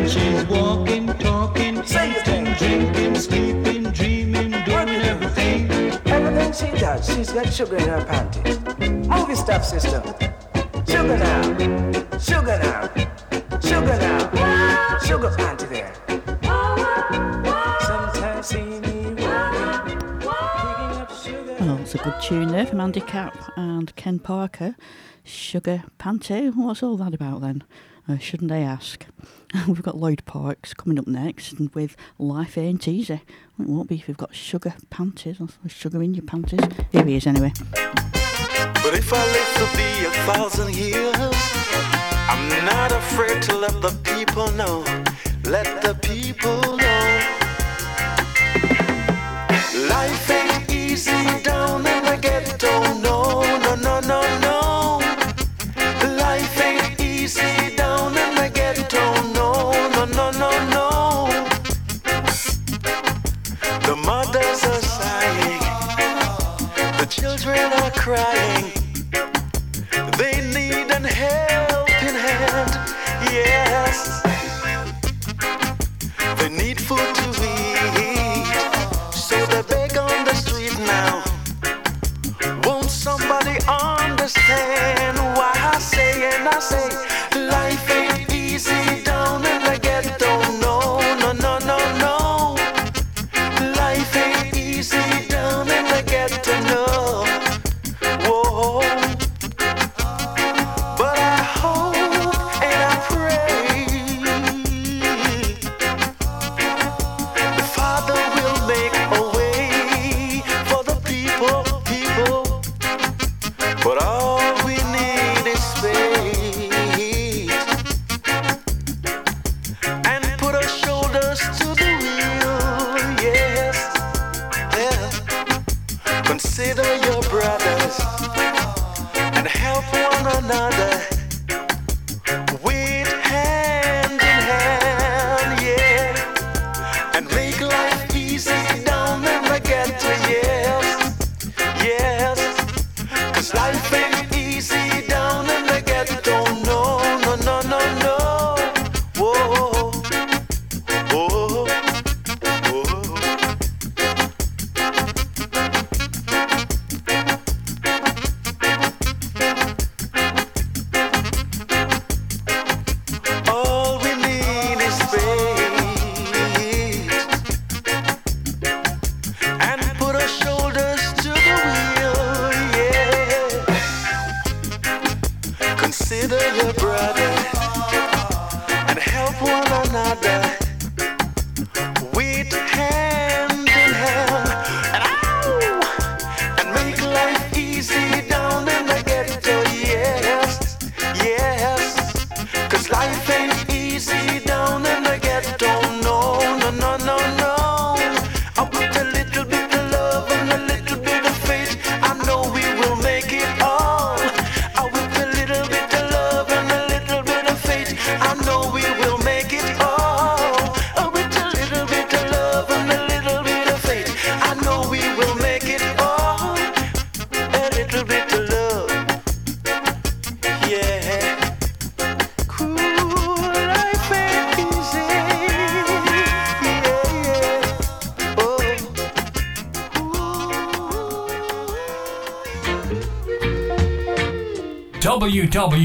She's walking, talking, eating, drinking, sleeping, dreaming, doing everything. Everything she does, she's got sugar in her panty. Move your stuff, sister. Sugar now. Sugar now. Sugar now. Sugar panty there. Sometimes see me walking, picking up sugar. Well, it's a good tune there from Andy Capp and Ken Parker. Sugar Panty. What's all that about then? Uh, shouldn't I ask? <laughs> We've got Lloyd Parks coming up next and with Life Ain't Easy. It won't be if you've got sugar panties or sugar in your panties. Here he is anyway. But if I live to be a thousand years, I'm not afraid to let the people know. Let the people know. Life ain't easy children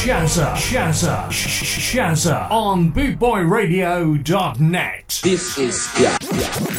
Shazza, Shazza, Sh- Shazza on bootboyradio.net. This is won't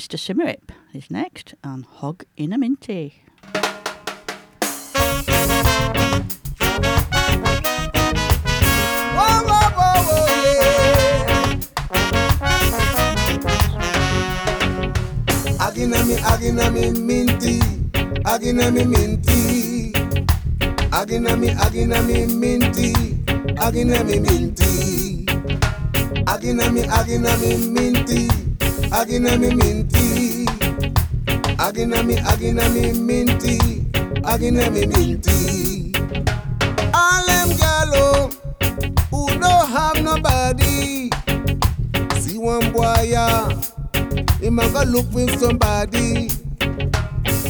Mr. Symarip is next, and Hog in a Minty. Yeah. Agina me, agina me, minty. Agina me, minty. Agina me, agina me, minty. Agina me, minty. Agina me, agina me, minty. agina mi minti. Agina mi agina mi minti. Agina mi minti. Harlem girl oh, who don't have nobody. See one boy ya him a go look for somebody.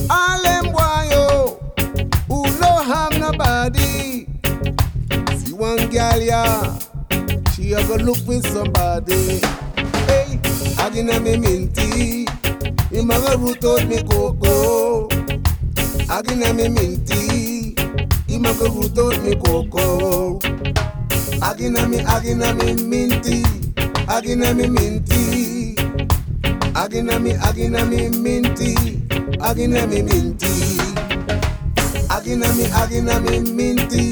Harlem boy yo who don't have nobody. See one girl ya she a go look for somebody. Agina might go root out me cocoa. Agina might go root out me cocoa. Agina me, agina me minty, agina me minty. Agina me, agina me minty, agina me minty. Agina me, agina me minty,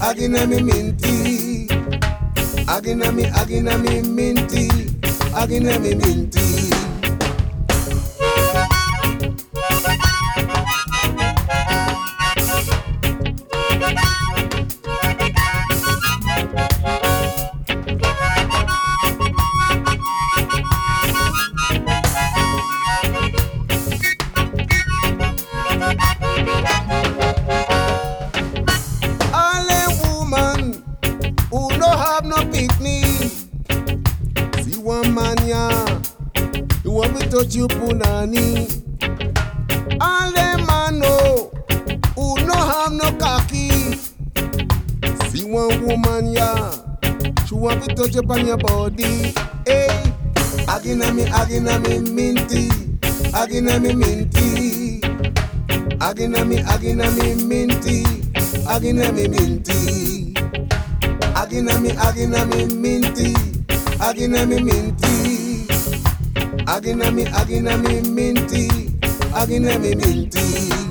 agina me minty. Agina me, agina me minty, agina me minty. woman, touch up on your body. Hey, agina me, agina me minty, agina me minty, agina me, agina me minty, agina me minty, agina me, agina me minty, agina me minty, agina me, agina me minty, agina me minty.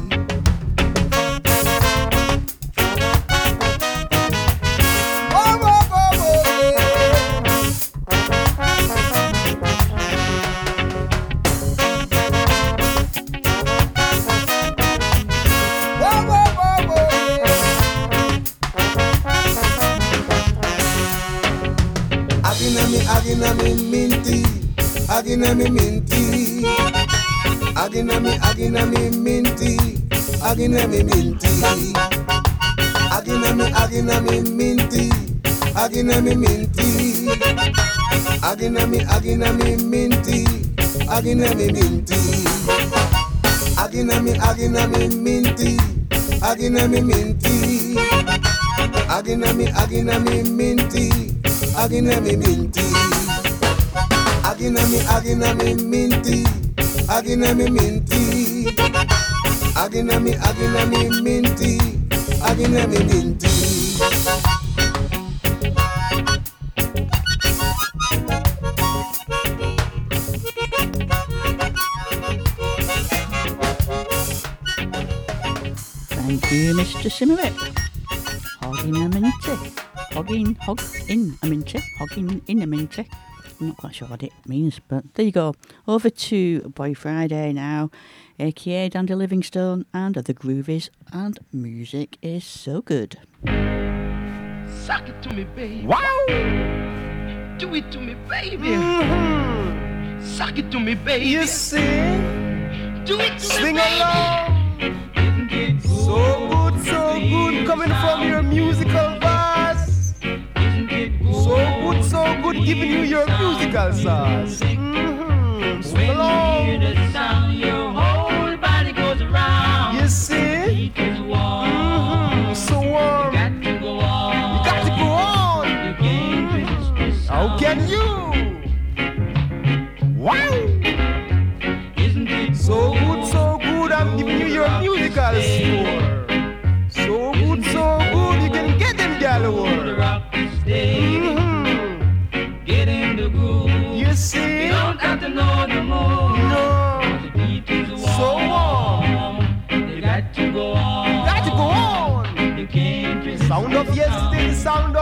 Agina me minty, agina me minty, agina me, agina me minty, agina me minty, agina me, agina me minty, agina me minty. Agina me, agina me minty, agina me minty, agina me, agina me minty, agina me minty, agina me, agina me minty, agina me minty, agina me, agina me minty, agina me minty. Thank you, Mr. Simmerett. Hogging a minty. Hogging, hog in a minty. Hogging in a minty. I'm not quite sure what it means, but there you go. Over to Boy Friday now, aka Dandy Livingstone, and the groovies and music is so good. Suck it to me, baby. Wow! Do it to me, baby. Mmm. Suck it to me, baby. You see? Do it to Sing me, baby. along. So good, so good, coming from your musical verse. So good, so good, giving you your musical sauce. Mhm. Swing along.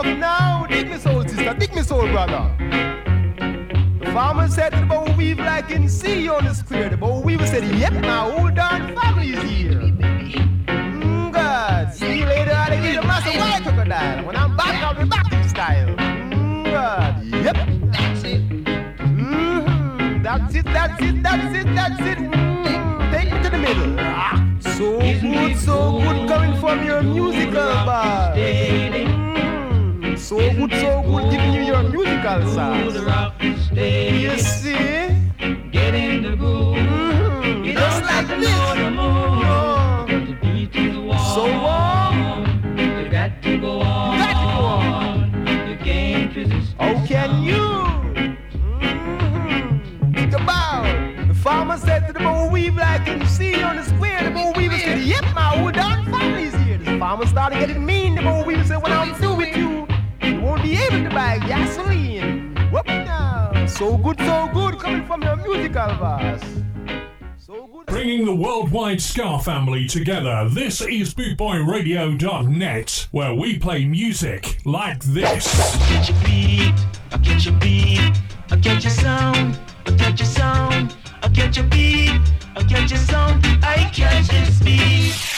Of now. Dig me soul, sister, dig me soul, brother. The farmer said to the bow weave like in sea on the square. The bow weaver said, Yep, my whole darn family is here. Mm, God. See you later, alligator, master white crocodile. When I'm back, I'll be back in style. Mm, God. Yep. That's it. Mm-hmm. That's it, that's it, that's it, that's it. Mm, take me to the middle. Ah. So good, so good coming from your musical bar. So good, so good giving you your musical sauce. You see? Get in the groove. Mm, You just like this. No. The beat is warm. So warm. You got to go on. You got to go on. You can't resist. How can you? Mhm. Think about. The farmer said to the boll weave like in the sea on the square. The boll weaver said, Yep, my whole darn family's here. The farmer started getting mean. So good, so good coming from your musical verse. Bringing the worldwide Ska family together, this is BootboyRadio.net, where we play music like this. Get your beat, I get your beat, I get your sound, I get your sound, I get your beat, I get your sound, I catch this beat.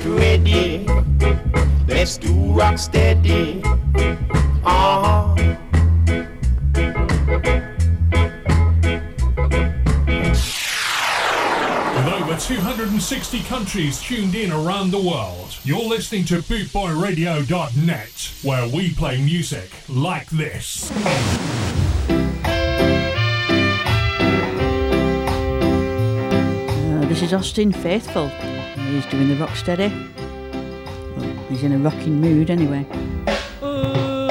get ready. Let's do rock steady. Uh-huh. With over 260 countries tuned in around the world, you're listening to bootboyradio.net, where we play music like this. Uh, this is Austin Faithful. He's doing the rock steady. Well, he's in a rocking mood anyway. Oh,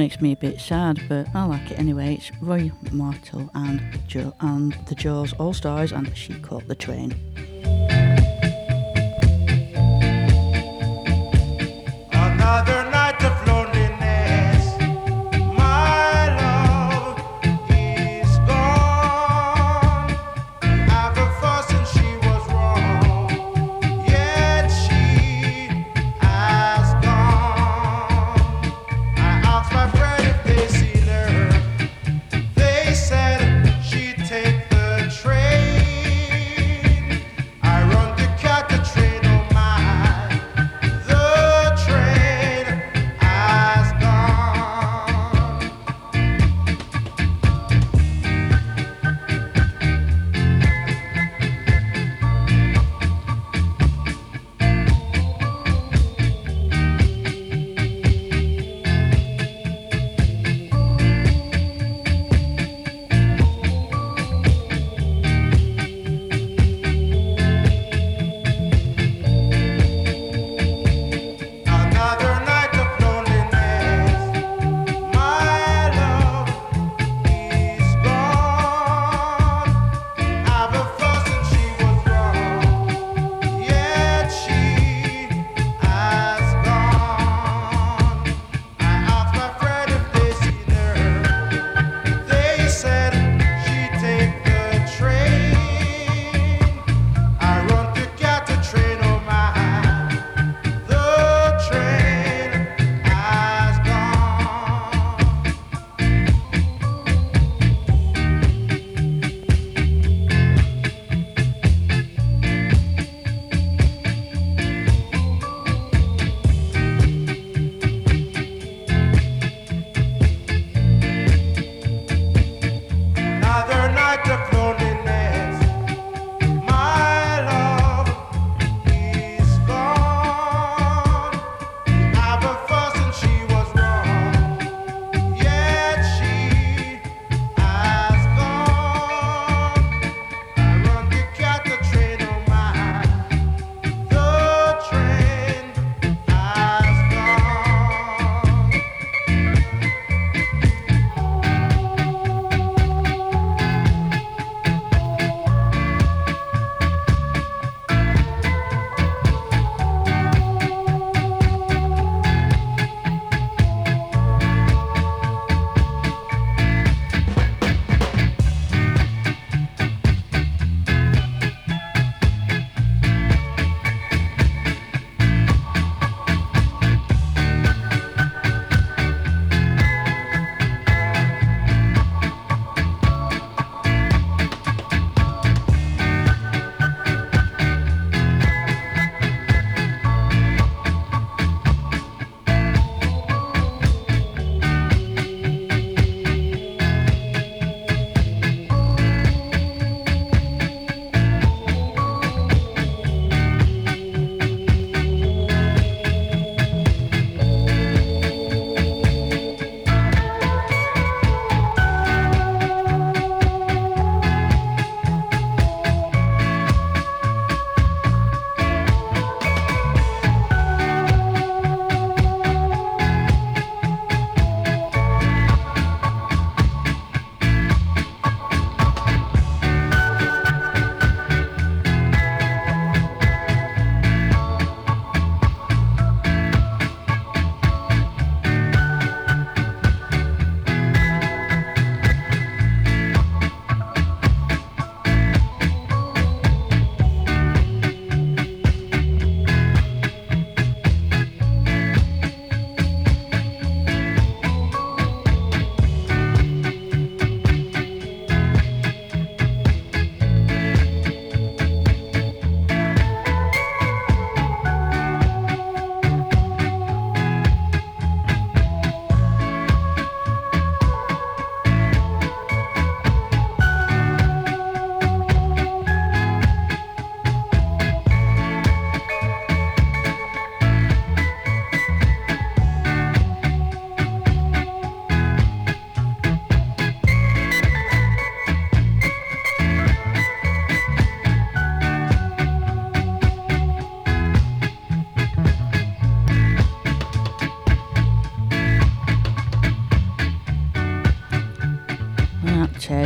makes me a bit sad, but I like it anyway. It's Roy Martel and, Joe, and the Jaws All Stars and She Caught the Train.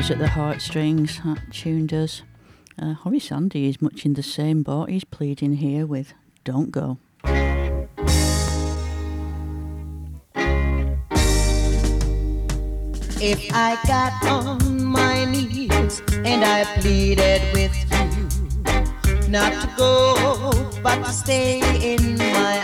Tears at the Heartstrings, that tune does. Uh, Horace Sandy is much in the same boat. He's pleading here with Don't Go. If I got on my knees and I pleaded with you not to go, but to stay in my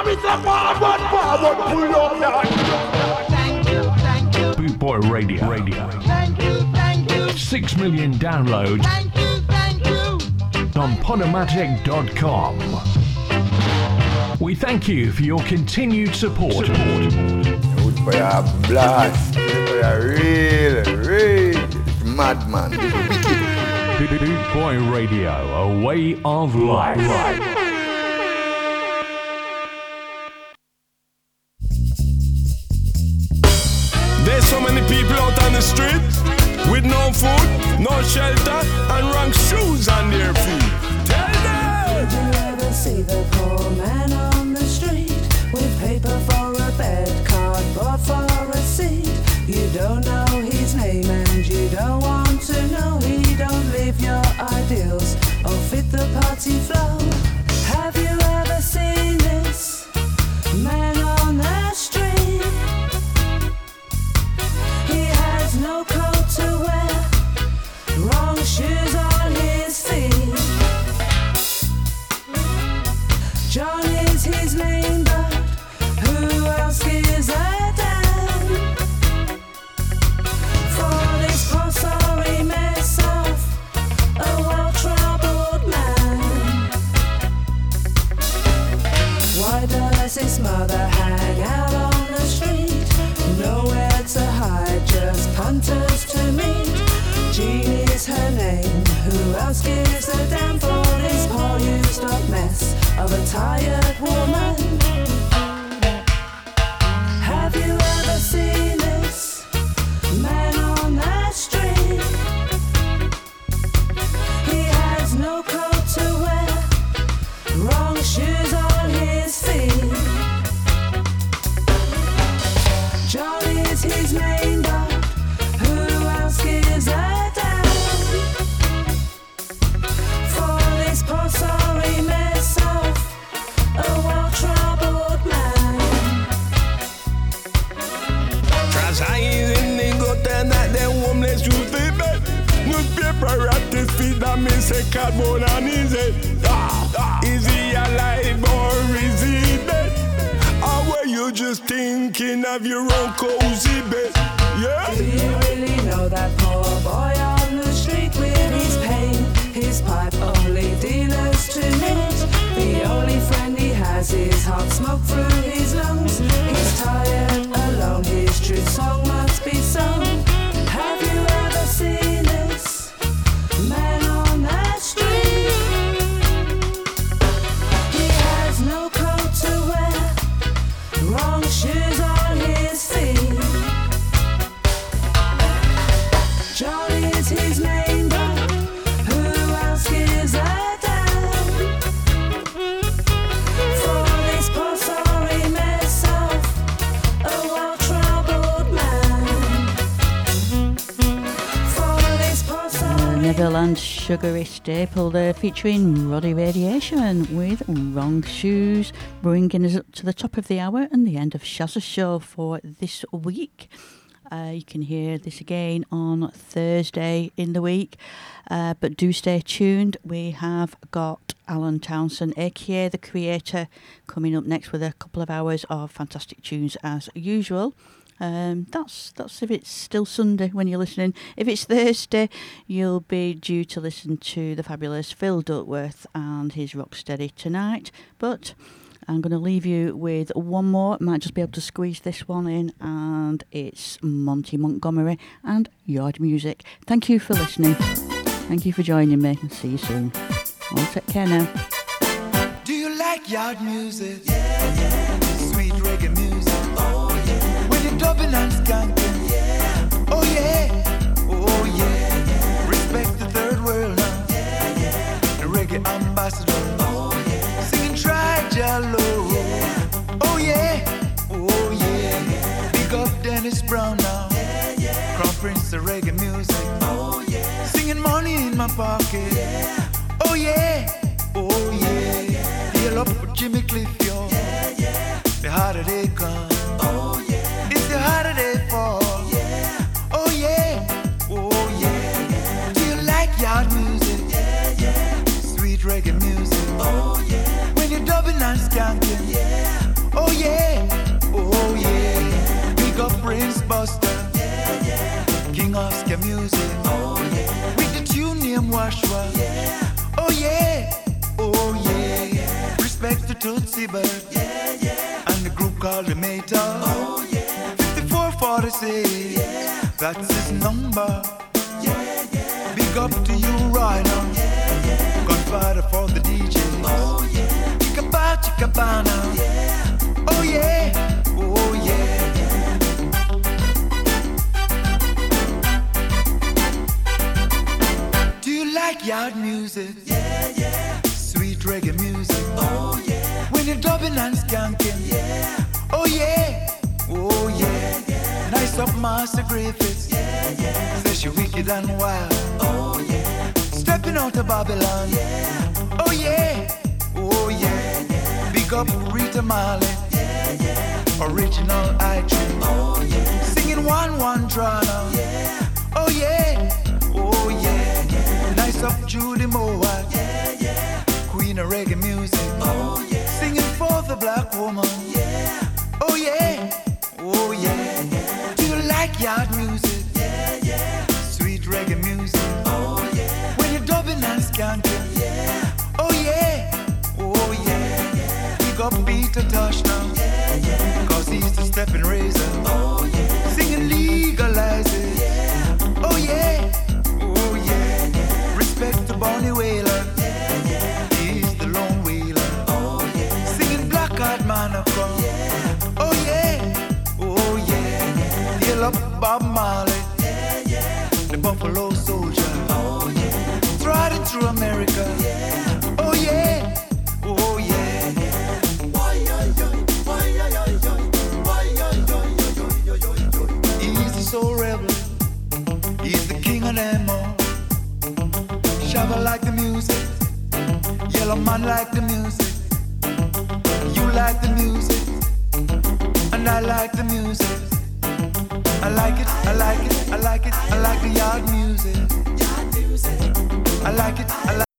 I'm in the forward, forward, pull up that. Thank you, thank you, Boot Boy Radio. Radio. thank you, thank you, Six million downloads thank you, thank you. on Podomatic.com. We thank you for your continued support. Good for your blast. Good for your real, real madman. Wicked. Boot Boy Radio, a way of life. Sugary staple there featuring Roddy Radiation with Wrong Shoes, bringing us up to the top of the hour and the end of Shazza Show for this week. Uh, you can hear this again on Thursday in the week, uh, but do stay tuned. We have got Alan Townsend, aka the creator, coming up next with a couple of hours of fantastic tunes as usual. Um, that's that's if it's still Sunday when you're listening. If it's Thursday, you'll be due to listen to the fabulous Phil Duckworth and his Rocksteady tonight. But I'm going to leave you with one more. Might just be able to squeeze this one in, and it's Monty Montgomery and Yard Music. Thank you for listening. Thank you for joining me, see you soon. All take care now. Do you like yard music? Yeah, yeah. Sweet reggae music. Yeah. Oh, yeah. Oh, yeah. Respect the third world now. Yeah, yeah. The reggae ambassador. Oh, yeah. Singing. Yeah. Oh, yeah. Oh, yeah. up Dennis Brown now. Yeah, yeah. Reggae music. Oh, yeah. Singing money in my pocket. Yeah. Oh, yeah. Oh, yeah. up Jimmy Cliff, yo. Yeah, yeah. The harder they come. Buster. King of ska music. Oh yeah. With the tune name Washwa. Oh yeah, oh yeah. Respect to Tootsie Bird. And the group called the Mater. Oh yeah. 5446. That's his number. Yeah, yeah. Big up to you right now. Godfather for the DJ. Oh yeah. Chicka Chickabana. Oh yeah. Oh yeah. Like yard music? Yeah, yeah. Sweet reggae music. Oh yeah. When you're dubbing and skanking. Yeah. Oh yeah. Oh yeah. yeah. Nice up Marcia Griffiths. Yeah, yeah. Says you wicked and wild. Oh yeah. Stepping out of Babylon. Yeah. Oh yeah. Oh yeah. yeah. Big up Rita Marley. Yeah, yeah. Original I Oh yeah. Singing one one now. Yeah. Oh yeah. Oh yeah. Yeah. Nice up Judy Mowatt. Yeah, yeah. Queen of reggae music. Oh yeah. Singing for the black woman. Yeah. Oh yeah. Oh yeah. yeah. Do you like yard music? Yeah, yeah. Sweet reggae music. Oh yeah. When you're dubbing and skanking. Yeah. Oh yeah. Oh yeah. yeah. Big up Peter Tosh now. Yeah, yeah. Cause he's the stepping razor. Oh up Bob Marley. Yeah, yeah. The Buffalo Soldier. Oh yeah. Striding through America. Yeah. Oh yeah. Oh yeah. He's the soul rebel. He's the king of them all. Shabba like the music. Yellowman like the music. You like the music. And I like the music. I like it, I like it, I like it, I like the yard music. I like it, I like